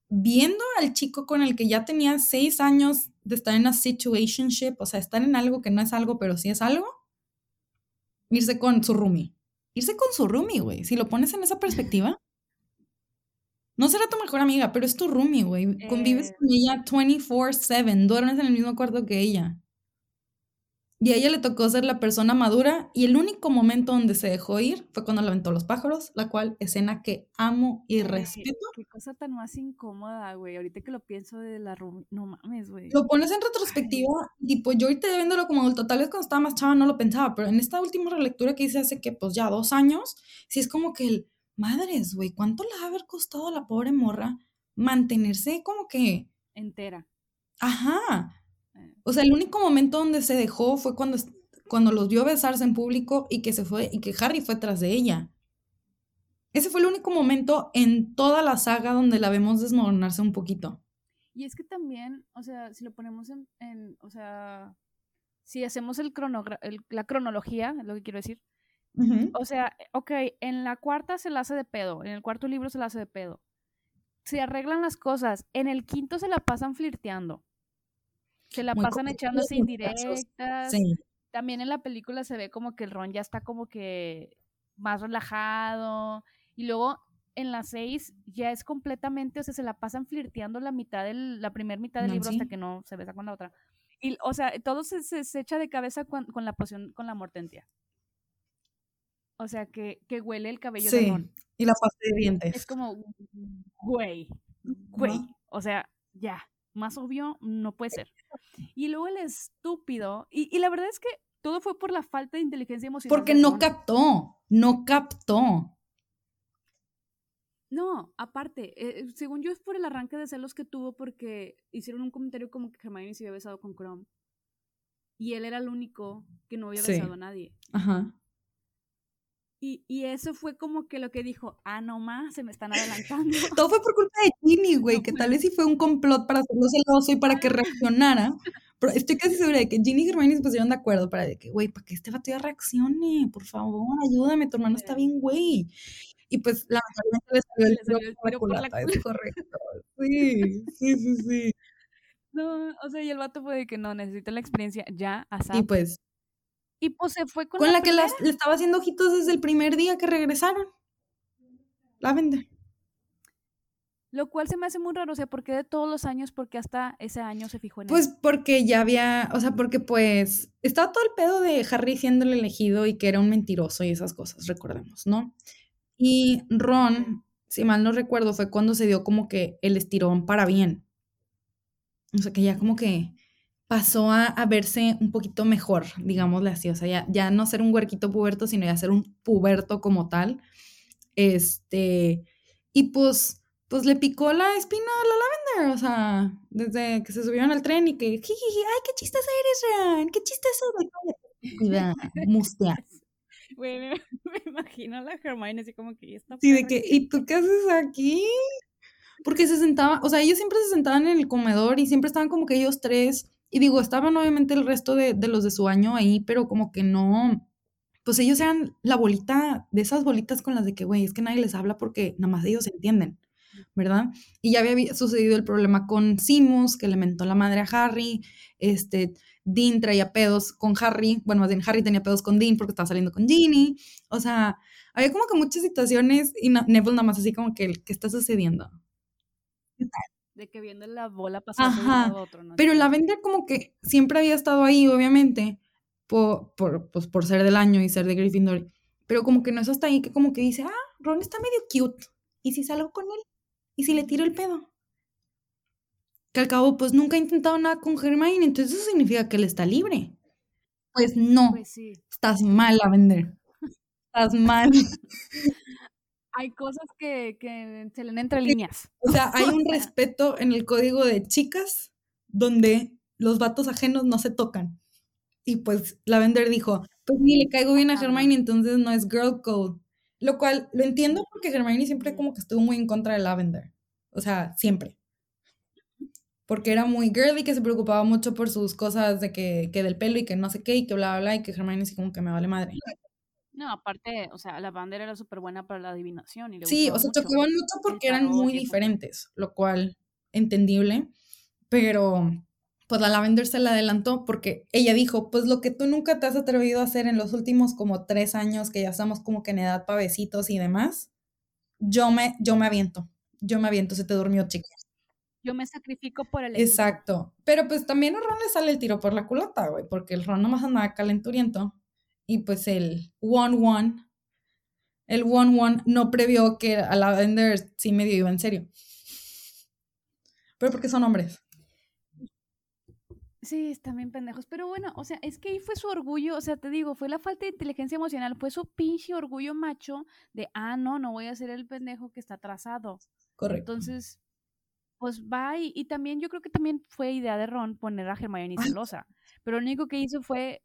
viendo al chico con el que ya tenía seis años de estar en una situationship, o sea, estar en algo que no es algo, pero sí es algo, irse con su roomie. Irse con su roomie, güey. Si lo pones en esa perspectiva, no será tu mejor amiga, pero es tu roomie, güey. Convives eh. con ella 24/7, duermes en el mismo cuarto que ella. Y a ella le tocó ser la persona madura y el único momento donde se dejó ir fue cuando le aventó los pájaros, la cual escena que amo y respeto. Qué cosa tan más incómoda, güey. Ahorita que lo pienso de la roomie, no mames, güey. Lo pones en retrospectiva y pues yo ahorita viéndolo como adulto, tal vez cuando estaba más chava no lo pensaba, pero en esta última relectura que hice hace que pues ya dos años, sí es como que el madres, güey, ¿cuánto le va a haber costado a la pobre morra mantenerse como que... Entera. Ajá. Eh. O sea, el único momento donde se dejó fue cuando, cuando los vio besarse en público y que se fue, y que Harry fue tras de ella. Ese fue el único momento en toda la saga donde la vemos desmoronarse un poquito. Y es que también, o sea, si lo ponemos en, en o sea, si hacemos el, cronogra la cronología, es lo que quiero decir, O sea, ok, en la cuarta se la hace de pedo, en el cuarto libro se la hace de pedo. Se arreglan las cosas, en el quinto se la pasan flirteando. Se la pasan echándose indirectas. Sí. También en la película se ve como que el Ron ya está como que más relajado. Y luego en las seis ya es completamente, o sea, se la pasan flirteando la mitad del, la primera mitad del libro hasta que no se besa con la otra. Y, o sea, todo se, se, echa de cabeza con, la poción, con la mortentia. O sea, que, que huele el cabello de Ron. Y la pasta de dientes. Es como, güey, güey. O sea, ya, más obvio no puede ser. Y luego el estúpido, y, y la verdad es que todo fue por la falta de inteligencia emocional. Porque no captó, no captó. No, aparte, eh, según yo es por el arranque de celos que tuvo porque hicieron un comentario como que Hermione se había besado con Chrome. Y él era el único que no había besado a nadie. Ajá. Y, y, eso fue como que lo que dijo, ah, no más, se me están adelantando. Todo fue por culpa de Ginny, güey, que tal vez sí fue un complot para hacerlo celoso y para que reaccionara. Pero estoy casi segura de que Ginny y Hermione se pusieron de acuerdo para de que, güey, para que este vato ya reaccione, por favor, ayúdame, tu hermano está bien, güey. Y pues lamentablemente le salió el, tiro, por la culata, es correcto. Sí, sí, sí, sí. No, o sea, y el vato fue de que no, necesito la experiencia ya, a Y pues. Y pues se fue con, con la, que le estaba haciendo ojitos desde el primer día que regresaron. La vende. Lo cual se me hace muy raro, o sea, ¿por qué de todos los años? Porque hasta ese año se fijó en Pues porque ya había, o sea, porque pues estaba todo el pedo de Harry siendo el elegido y que era un mentiroso y esas cosas, recordemos, ¿no? Y Ron, si mal no recuerdo, fue cuando se dio como que el estirón para bien. O sea, que ya como que pasó a, verse un poquito mejor, digámosle así. O sea, ya, ya no ser un huerquito puberto, sino ya ser un puberto como tal. Este, y pues, pues le picó la espina a la Lavender, o sea, desde que se subieron al tren y que, ay, qué chistosa eres, Ron, qué chistoso. Cuida, mustea. Bueno, me imagino a la Hermione así como que está. Sí, de que, ¿y tú qué haces aquí? Porque se sentaban, o sea, ellos siempre se sentaban en el comedor y siempre estaban como que ellos tres. Y digo, estaban obviamente el resto de, de los de su año ahí, pero como que no. Pues ellos eran la bolita, de esas bolitas con las de que, güey, es que nadie les habla porque nada más ellos entienden. ¿verdad? Y ya había sucedido el problema con Simus, que le mentó la madre a Harry, este, Dean traía pedos con Harry, bueno, más bien Harry tenía pedos con Dean porque estaba saliendo con Ginny, o sea, había como que muchas situaciones y Neville nada más así como que, ¿qué está sucediendo? De que viendo la bola pasando de a otro, ¿no? Pero la venda como que siempre había estado ahí, obviamente, por, por, pues, por ser del año y ser de Gryffindor, pero como que no es hasta ahí que como que dice, ah, Ron está medio cute, ¿y si salgo con él? ¿Y si le tiro el pedo? Que al cabo, pues nunca ha intentado nada con Hermione, entonces eso significa que él está libre. Pues no. Pues sí. Estás mal a vender. Estás mal. Hay cosas que, que se leen entre líneas. O sea, hay un respeto en el código de chicas donde los vatos ajenos no se tocan. Y pues la vender dijo, pues ni le caigo bien a Hermione, entonces no es girl code. Lo cual lo entiendo porque Hermione siempre como que estuvo muy en contra de Lavender. O sea, siempre. Porque era muy girly, que se preocupaba mucho por sus cosas de que, que del pelo y que no sé qué y que bla, bla, bla, y que Hermione así como que me vale madre. No, aparte, o sea, Lavender era súper buena para la adivinación. Y sí, o sea, chocaban mucho porque eran muy diferentes, lo cual, entendible. Pero pues la Lavender se la adelantó porque ella dijo, pues lo que tú nunca te has atrevido a hacer en los últimos como tres años, que ya estamos como que en edad pavecitos y demás, yo me, yo me aviento, yo me aviento, se te durmió chica. Yo me sacrifico por el Exacto, pero pues también a Ron le sale el tiro por la culata, güey, porque el Ron nomás andaba calenturiento y pues el one-one, el one-one no previó que a Lavender sí medio iba en serio. Pero porque son hombres. Sí, están bien pendejos. Pero bueno, o sea, es que ahí fue su orgullo, o sea, te digo, fue la falta de inteligencia emocional, fue su pinche orgullo macho de, ah, no, no voy a ser el pendejo que está atrasado. Correcto. Entonces, pues va y, también yo creo que también fue idea de Ron poner a Hermione celosa. Pero lo único que hizo fue,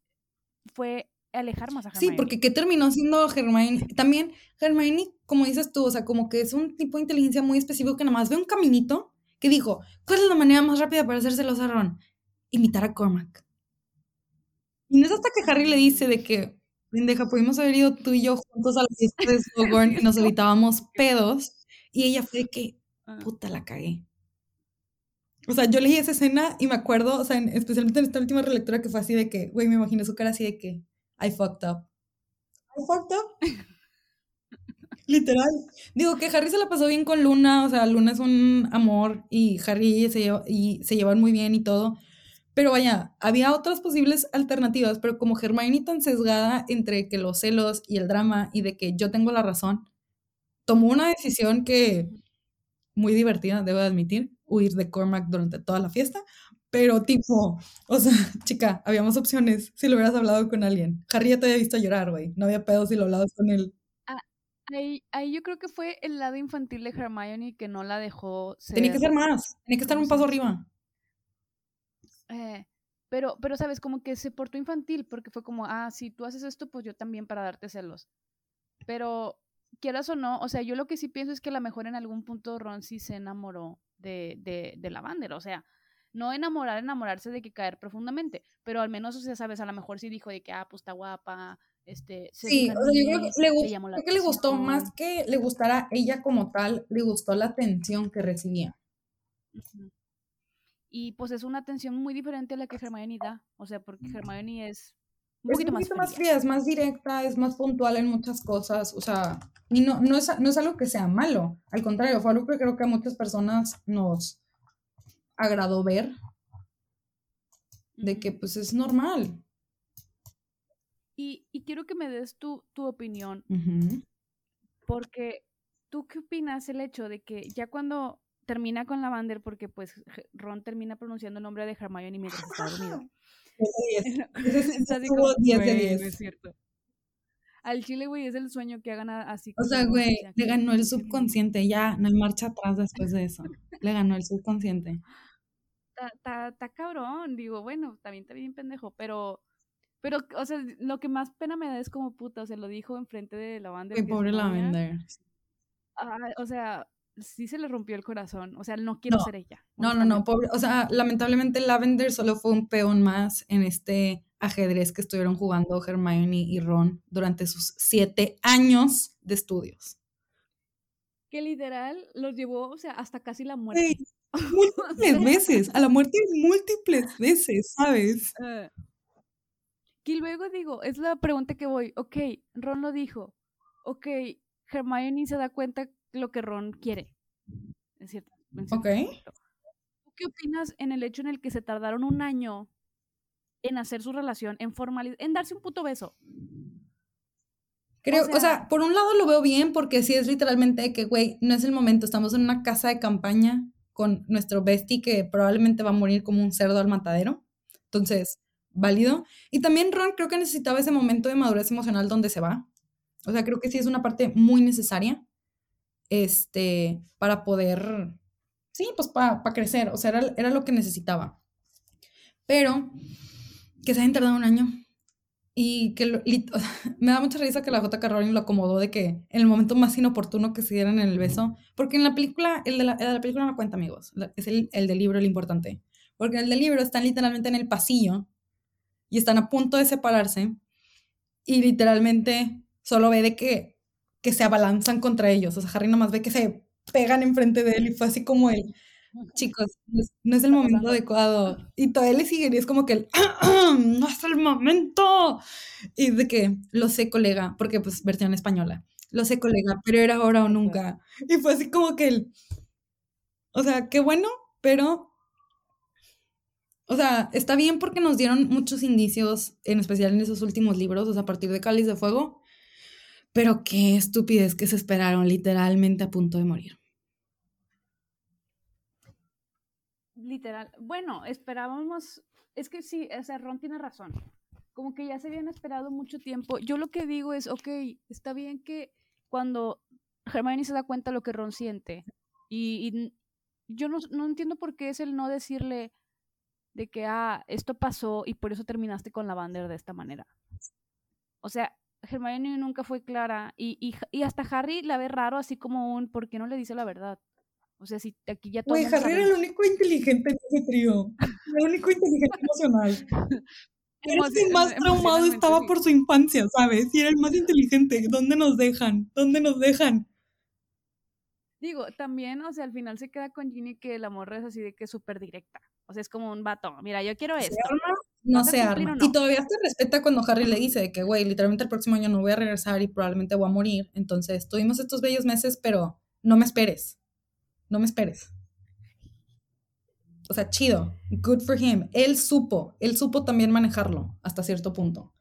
fue alejar más a Hermione. Sí, porque ¿qué terminó siendo Hermione? También Hermione, como dices tú, o sea, como que es un tipo de inteligencia muy específico que nada más ve un caminito que dijo, ¿cuál es la manera más rápida para hacer celosa a Ron? imitar a Cormac. Y no es hasta que Harry le dice de que, Pendeja, pudimos haber ido tú y yo juntos a la fiesta de Slughorn y nos evitábamos pedos. Y ella fue de que, Ah. puta, la cagué. O sea, yo leí esa escena y me acuerdo, o sea, en- especialmente en esta última relectura que fue así de que, güey, me imagino su cara así de que, I fucked up. I fucked up. Literal. Digo que Harry se la pasó bien con Luna, o sea, Luna es un amor y Harry se, lleva, y se llevan muy bien y todo. Pero vaya, había otras posibles alternativas, pero como Hermione tan sesgada entre que los celos y el drama y de que yo tengo la razón, tomó una decisión que muy divertida, debo admitir, huir de Cormac durante toda la fiesta, pero tipo, o sea, chica, habíamos opciones si lo hubieras hablado con alguien. Harry ya te había visto llorar, güey, no había pedo si lo hablabas con él. Ahí, ahí yo creo que fue el lado infantil de Hermione que no la dejó ser. Tenía que ser más, tenía que estar un paso arriba. eh, pero, pero, ¿sabes? Como que se portó infantil porque fue como, ah, si tú haces esto, pues yo también para darte celos. Pero, quieras o no, o sea, yo lo que sí pienso es que a lo mejor en algún punto Ron sí se enamoró de, de, de Lavander. O sea, no enamorar, enamorarse de que caer profundamente, pero al menos, o sea, sabes, a lo mejor sí dijo de que, ah, pues está guapa, este, Sí, o sea, yo creo que le, me gu- llamó la creo que le gustó más que le gustara ella como tal, le gustó la atención que recibía. Y pues es una atención muy diferente a la que Hermione da. O sea, porque Hermione es un Es un más poquito más fría. fría, es más directa, es más puntual en muchas cosas, o sea, y no, no, es, no es algo que sea malo, al contrario, fue algo que creo que a muchas personas nos agradó ver, de que pues es normal. Y, y quiero que me des tu, tu opinión, porque tú qué opinas el hecho de que ya cuando termina con Lavander, porque pues Ron termina pronunciando el nombre de Hermione mientras está dormido. Ese sí Está así estuvo como, 10 de "Güey, 10". no es cierto. Al chile, güey, es el sueño que hagan así O sea, güey, le ganó el subconsciente, ya no hay marcha atrás después de eso. Le ganó el subconsciente. Está, cabrón, digo, bueno, también está bien pendejo, pero, pero, o sea, lo que más pena me da es como puta, o sea, lo dijo enfrente de Lavander. Es pobre. Lavender. Ah, o sea, sí se le rompió el corazón, o sea, no quiero No, ser ella. No, no, no, pobre, o sea, lamentablemente Lavender solo fue un peón más en este ajedrez que estuvieron jugando Hermione y Ron durante sus siete años de estudios. Que literal los llevó, o sea, hasta casi la muerte. Güey, múltiples veces, a la muerte múltiples veces, ¿sabes? Que luego digo, es la pregunta que voy, ok, Ron lo dijo, ok, Hermione se da cuenta lo que Ron quiere. Es cierto. Ok. ¿Tú qué opinas en el hecho en el que se tardaron un año en hacer su relación, en formalizar, en darse un puto beso? Creo, o sea, sea- por un lado lo veo bien porque sí es literalmente que, güey, no es el momento, estamos en una casa de campaña con nuestro bestie que probablemente va a morir como un cerdo al matadero. Entonces, válido. Y también Ron creo que necesitaba ese momento de madurez emocional donde se va. O sea, creo que sí es una parte muy necesaria este, para poder, sí, pues para crecer. O sea, era, era lo que necesitaba. Pero que se hayan tardado un año y que lo- lit- me da mucha risa que la J.K. Rowling lo acomodó de que en el momento más inoportuno que se dieran en el beso, porque en la película, el de la, el de la película no cuenta, amigos, es el, el del libro el importante, porque en el del libro están literalmente en el pasillo y están a punto de separarse y literalmente solo ve de que, que se abalanzan contra ellos, o sea, Harry nomás ve que se pegan enfrente de él y fue así como el, chicos, no es, el momento pasando. adecuado. Y todavía le siguen y es como que el, no es el momento. Y de que, lo sé, colega, porque pues versión española, lo sé, colega, pero era ahora o nunca. Y fue así como que el, o sea, qué bueno, pero, o sea, está bien porque nos dieron muchos indicios, en especial en esos últimos libros, o sea, a partir de Cáliz de Fuego, pero qué estupidez que se esperaron literalmente a punto de morir. Literal. Bueno, esperábamos. Es que sí, o sea, Ron tiene razón. Como que ya se habían esperado mucho tiempo. Yo lo que digo es, ok, está bien que cuando Hermione se da cuenta lo que Ron siente. Y, yo no, no entiendo por qué es el no decirle de que, ah, esto pasó y por eso terminaste con Lavander de esta manera. O sea, Hermione nunca fue clara. Y, y, y hasta Harry la ve raro, así como un, ¿por qué no le dice la verdad? O sea, si aquí ya todo Güey, Harry era el único inteligente en ese trío. El único inteligente emocional. Era el más traumado estaba por su infancia, ¿sabes? Y era el más inteligente. ¿Dónde nos dejan? ¿Dónde nos dejan? Digo, también, o sea, al final se queda con Ginny que la morra es así de que es súper directa. O sea, es como un vato. Mira, yo quiero esto. No se arma. Y todavía se respeta cuando Harry le dice de que, güey, literalmente el próximo año no voy a regresar y probablemente voy a morir. Entonces, tuvimos estos bellos meses, pero no me esperes. No me esperes. O sea, chido. Good for him. Él supo, él supo también manejarlo hasta cierto punto.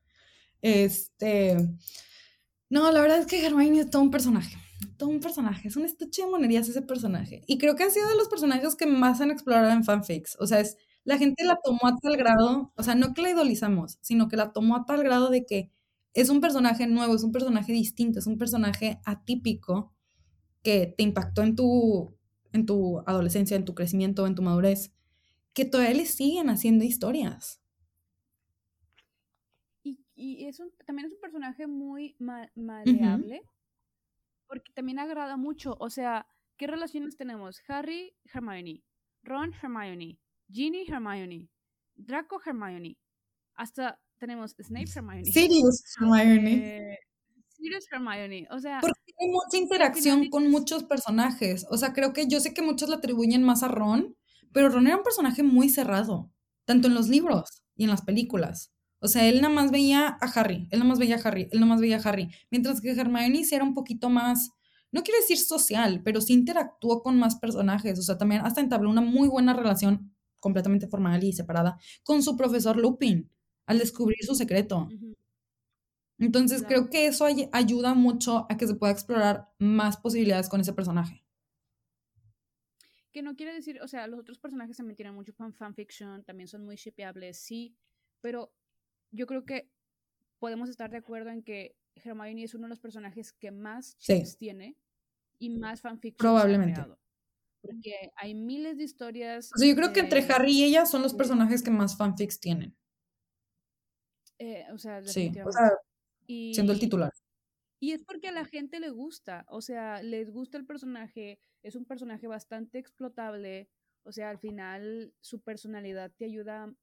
Este. No, la verdad es que Hermione es todo un personaje todo un personaje, es un estuche de monerías ese personaje. Y creo que ha sido de los personajes que más han explorado en fanfics. O sea, es, la gente la tomó a tal grado, o sea, no que la idolizamos, sino que la tomó a tal grado de que es un personaje nuevo, es un personaje distinto, es un personaje atípico que te impactó en tu, en tu adolescencia, en tu crecimiento, en tu madurez, que todavía le siguen haciendo historias. Y, y es también es un personaje muy maleable porque también agrada mucho. O sea, ¿qué relaciones tenemos? Harry, Hermione, Ron, Hermione, Ginny, Hermione, Draco, Hermione. Hasta tenemos Snape, Hermione. Sirius, Hermione. Eh, Sirius, Hermione. O sea. Hay mucha interacción con muchos personajes. O sea, creo que yo sé que muchos le atribuyen más a Ron, pero Ron era un personaje muy cerrado, tanto en los libros y en las películas. O sea, él nada más veía a Harry, él nada más veía a Harry, él nada más veía a Harry. Mientras que Hermione sí era un poquito más, no quiero decir social, pero sí interactuó con más personajes. O sea, también hasta entabló una muy buena relación completamente formal y separada con su profesor Lupin al descubrir su secreto. Entonces creo que eso ayuda mucho a que se pueda explorar más posibilidades con ese personaje. Que no quiere decir, o sea, los otros personajes también tienen mucho fan fanfiction, también son muy shipeables, sí, pero yo creo que podemos estar de acuerdo en que Hermione es uno de los personajes que más chips tiene y más fanfiction. Probablemente. porque hay miles de historias. yo creo que entre Harry y ella son los personajes que más fanfics tienen. Eh, o sea, sí, o sea, siendo el titular. Y es porque a la gente le gusta, o sea, les gusta el personaje, es un personaje bastante explotable, o sea, al final su personalidad te ayuda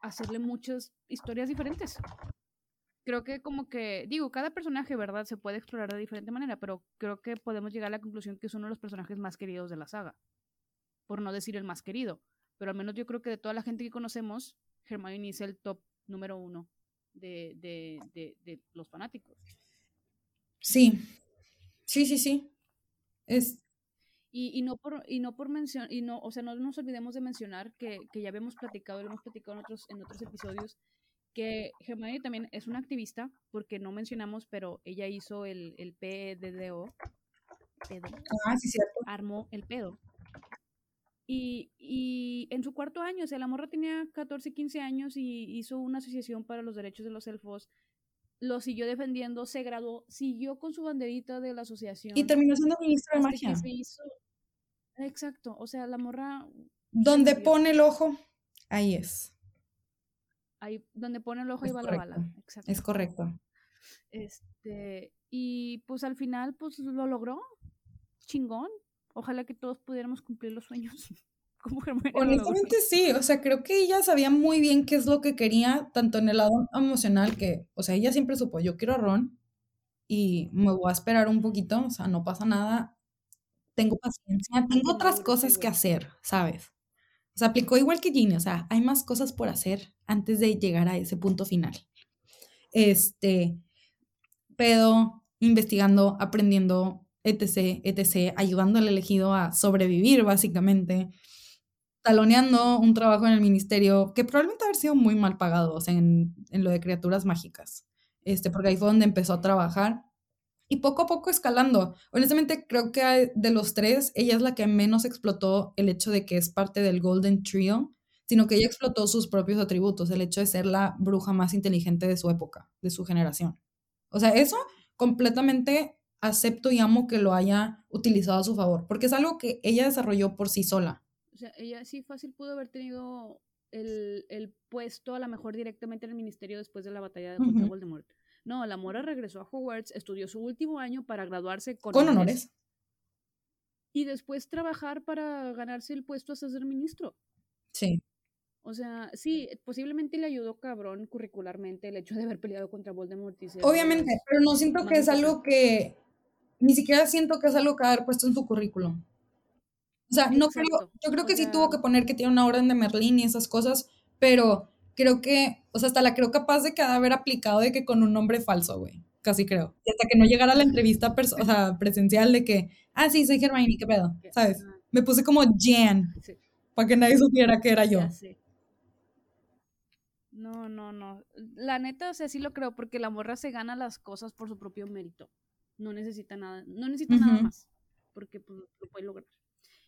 hacerle muchas historias diferentes. Creo que como que, digo, cada personaje, ¿verdad? Se puede explorar de diferente manera, pero creo que podemos llegar a la conclusión que es uno de los personajes más queridos de la saga. Por no decir el más querido. Pero al menos yo creo que de toda la gente que conocemos, Hermione es el top número uno de, de, de, de los fanáticos. Sí, sí, sí, sí. Es, y, y, no por, y no por mencionar, y no, o sea, no nos olvidemos de mencionar que, que ya habíamos platicado, lo hemos platicado en otros, en otros episodios, que Hermione también es una activista, porque no mencionamos, pero ella hizo el, el PDDO. Ah, sí, cierto. Armó el pedo. Y, y, en su cuarto año, o sea, la morra tenía 14, 15 años y hizo una asociación para los derechos de los elfos. Lo siguió defendiendo, se graduó, siguió con su banderita de la asociación. Y terminó siendo ministra de magia. Exacto, o sea, la morra... Donde pone el ojo, ahí es. Ahí, donde pone el ojo, ahí va la bala. Exacto. Es correcto. Este, y pues al final, pues lo logró. Chingón. Ojalá que todos pudiéramos cumplir los sueños. Como Honestamente sí, o sea, creo que ella sabía muy bien qué es lo que quería, tanto en el lado emocional que, o sea, ella siempre supo, yo quiero a Ron y me voy a esperar un poquito, o sea, no pasa nada, tengo paciencia, tengo otras cosas que hacer, ¿sabes? O sea, aplicó igual que Ginny, o sea, hay más cosas por hacer antes de llegar a ese punto final. Este, pero investigando, aprendiendo, etc., etc., ayudando al elegido a sobrevivir, básicamente, taloneando un trabajo en el ministerio que probablemente haber sido muy mal pagado, o sea, en, en lo de criaturas mágicas, este, porque ahí fue donde empezó a trabajar y poco a poco escalando. Honestamente, creo que de los tres, ella es la que menos explotó el hecho de que es parte del Golden Trio, sino que ella explotó sus propios atributos, el hecho de ser la bruja más inteligente de su época, de su generación. O sea, eso completamente acepto y amo que lo haya utilizado a su favor, porque es algo que ella desarrolló por sí sola. O sea, ella sí fácil pudo haber tenido el, el puesto a lo mejor directamente en el ministerio después de la batalla de contra Voldemort. No, la mora regresó a Hogwarts, estudió su último año para graduarse con, con honores. Y después trabajar para ganarse el puesto hasta ser ministro. Sí. O sea, sí, posiblemente le ayudó cabrón curricularmente el hecho de haber peleado contra Voldemort. Y Obviamente, pero no siento que es algo que, ni siquiera siento que es algo que haber puesto en su currículum. O sea, no creo, yo creo que sí tuvo que poner que tiene una orden de Merlín y esas cosas, pero creo que, o sea, hasta la creo capaz de que haber aplicado de que con un nombre falso, güey. Casi creo. Y hasta que no llegara la entrevista o sea, presencial de que, ah, sí, soy Hermione, ¿qué pedo? ¿Sabes? Ajá, Me puse como Jan, sí, para que nadie supiera que era yo. ya. No, no, no. La neta, o sea, sí lo creo, porque la morra se gana las cosas por su propio mérito. No necesita nada, no necesita nada más, porque pues, lo puede lograr.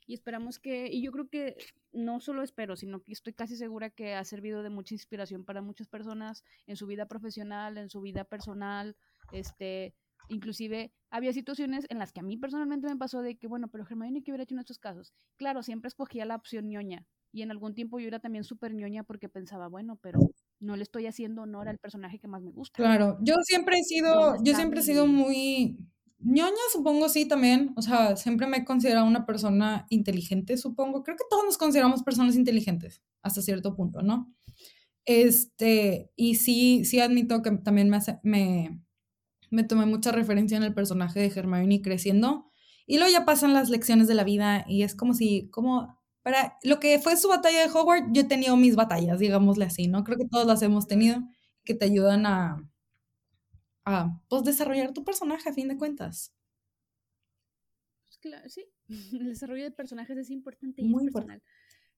Y esperamos que, y yo creo que no solo espero, sino que estoy casi segura que ha servido de mucha inspiración para muchas personas en su vida profesional, en su vida personal, este, inclusive había situaciones en las que a mí personalmente me pasó de que, bueno, pero Hermione, ¿qué hubiera hecho en estos casos? Claro, siempre escogía la opción ñoña, y en algún tiempo yo era también súper ñoña porque pensaba, bueno, pero no le estoy haciendo honor al personaje que más me gusta. Claro, yo siempre he sido, ¿Dónde yo siempre he sido muy ñoña, supongo sí también, o sea, siempre me he considerado una persona inteligente, supongo, creo que todos nos consideramos personas inteligentes hasta cierto punto, ¿no? Este, y sí, sí admito que también me, hace- me, me tomé mucha referencia en el personaje de Hermione creciendo, y luego ya pasan las lecciones de la vida y es como si, como, para lo que fue su batalla de Hogwarts, yo he tenido mis batallas, digámosle así, ¿no? Creo que todas las hemos tenido, que te ayudan a, a pues, desarrollar tu personaje a fin de cuentas. Pues claro, sí, el desarrollo de personajes es importante y Muy es importante. personal.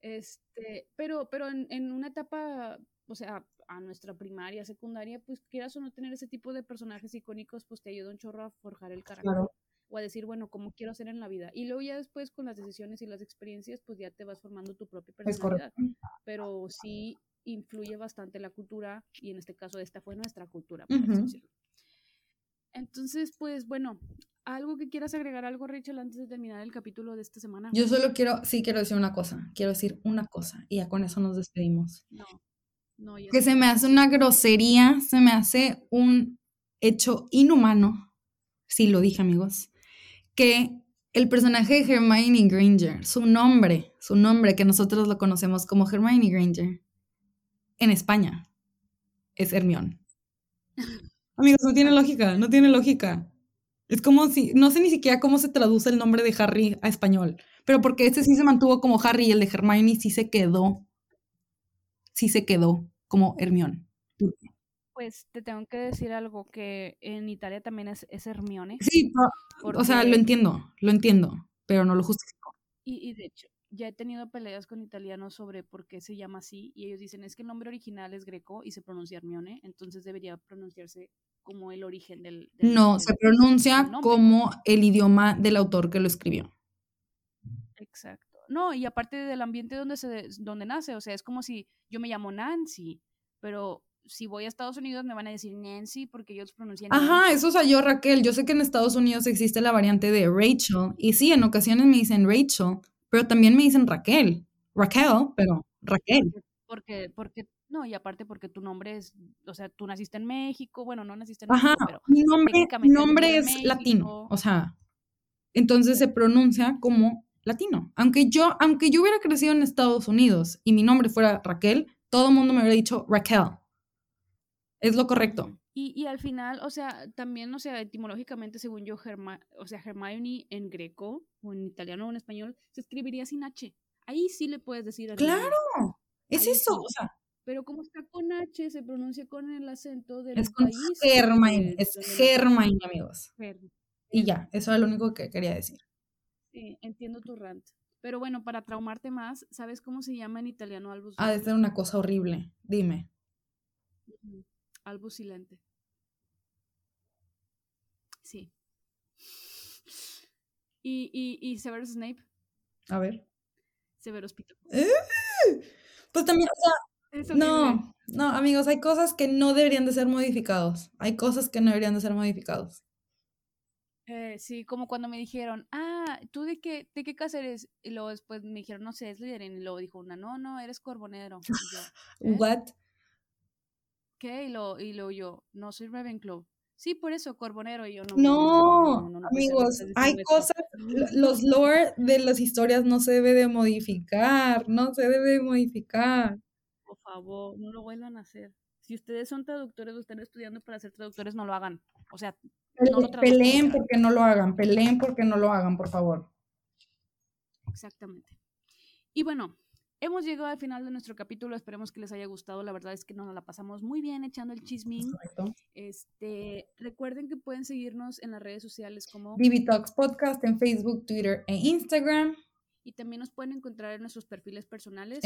Este, pero, pero en, en una etapa, o sea, a nuestra primaria, secundaria, pues quieras o no tener ese tipo de personajes icónicos, pues te ayuda un chorro a forjar el carácter. Claro. O a decir, bueno, cómo quiero ser en la vida. Y luego ya después con las decisiones y las experiencias, pues ya te vas formando tu propia personalidad. Pero sí influye bastante la cultura, y en este caso esta fue nuestra cultura, por decirlo. Entonces, pues bueno, algo que quieras agregar algo, Rachel, antes de terminar el capítulo de esta semana. Yo solo quiero, sí quiero decir una cosa, quiero decir una cosa y ya con eso nos despedimos. No, no, ya Que se me hace una grosería, se me hace un hecho inhumano, sí lo dije amigos, que el personaje de Hermione Granger, su nombre, su nombre que nosotros lo conocemos como Hermione Granger, en España es Hermione. Amigos, no tiene lógica, no tiene lógica. Es como si, no sé ni siquiera cómo se traduce el nombre de Harry a español, pero porque este sí se mantuvo como Harry y el de Hermione sí se quedó, sí se quedó como Hermione. Pues te tengo que decir algo, que en Italia también es, es Hermione. Sí, pero- o sea, lo porque- entiendo, lo entiendo, pero no lo justifico. Y, y de hecho, ya he tenido peleas con italianos sobre por qué se llama así, y ellos dicen, es que el nombre original es greco y se pronuncia Hermione, entonces debería pronunciarse como el origen del... del- No, del- se pronuncia como el idioma del autor que lo escribió. Exacto. No, y aparte del ambiente donde, se, donde nace, o sea, es como si yo me llamo Nancy, pero si voy a Estados Unidos me van a decir Nancy porque ellos pronuncian Ajá, Nancy. eso o sea, yo Raquel, yo sé que en Estados Unidos existe la variante de Rachel, y sí, en ocasiones me dicen Rachel, pero también me dicen Raquel. Raquel, pero Raquel. Porque, porque, no, y aparte porque tu nombre es, o sea, tú naciste en México, bueno, no naciste en Ajá, México, pero mi nombre, nombre es latino, o sea, entonces se pronuncia como latino. Aunque yo, aunque yo hubiera crecido en Estados Unidos y mi nombre fuera Raquel, todo el mundo me hubiera dicho Raquel. Es lo correcto. Y, y al final, o sea, también, o sea, etimológicamente, según yo, Herma- o sea, Hermione en greco, o en italiano o en español, se escribiría sin H. Ahí sí le puedes decir. Claro, es eso, sí. o sea, Pero como está con H, se pronuncia con el acento del es con país. Hermione, es. Hermione, amigos. Y ya, eso es lo único que quería decir. Sí, entiendo tu rant. Pero bueno, para traumarte más, ¿sabes cómo se llama en italiano Albus? Ha de ser una cosa horrible, dime. Albus silente. Sí. Y, y, y Severus Snape, A ver. Severus Pito. Pues también, o sea, no, no, amigos, hay cosas que no deberían de ser modificados. Hay cosas que no deberían de ser modificados. Eh, sí, como cuando me dijeron, ah, ¿tú de qué, de qué casa eres? Y luego después me dijeron, no sé, es Slytherin. Y luego dijo una, no, no, eres Corbonero. Yo, ¿Eh? What? ¿Qué? Y luego, y luego yo, no, soy Ravenclaw. Sí, por eso, Corbonero. Y yo, no. No, amigos, no estás hay cosas, esto". lo- los lore de las historias no se debe de modificar, no se debe de modificar. favor, no lo vuelvan a hacer. Si ustedes son traductores o están estudiando para ser traductores, no lo hagan. O sea, no lo peleen porque no lo hagan, peleen porque no lo hagan, por favor. Exactamente. Y bueno, hemos llegado al final de nuestro capítulo. Esperemos que les haya gustado. La verdad es que nos la pasamos muy bien echando el chismín. Este, recuerden que pueden seguirnos en las redes sociales como BB Talks Podcast en Facebook, Twitter e Instagram. Y también nos pueden encontrar en nuestros perfiles personales.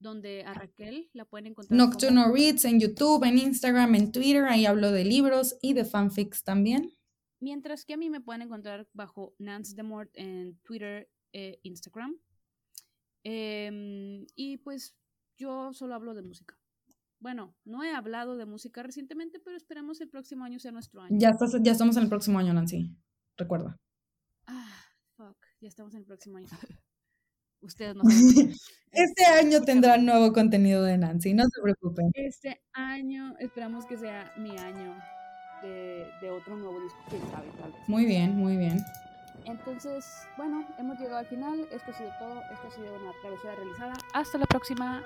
donde a Raquel la pueden encontrar. Nocturno Reads en YouTube, en Instagram, en Twitter. Ahí hablo de libros y de fanfics también. Mientras que a mí me pueden encontrar bajo Nance Demort en Twitter e Instagram. Em, y pues yo solo hablo de música. Bueno, no he hablado de música recientemente, pero esperamos el próximo año sea nuestro año. Ya, ya estamos en el próximo año, Nancy. Recuerda. Ah, fuck. Ya estamos en el próximo año. Ustedes no Este año tendrá nuevo contenido de Nancy, no se preocupen. Este año esperamos que sea mi año de, de otro nuevo disco, quién sabe, tal vez. Muy bien, muy bien. Entonces, bueno, hemos llegado al final. Esto ha sido todo. Esto ha sido una travesía realizada. Hasta la próxima.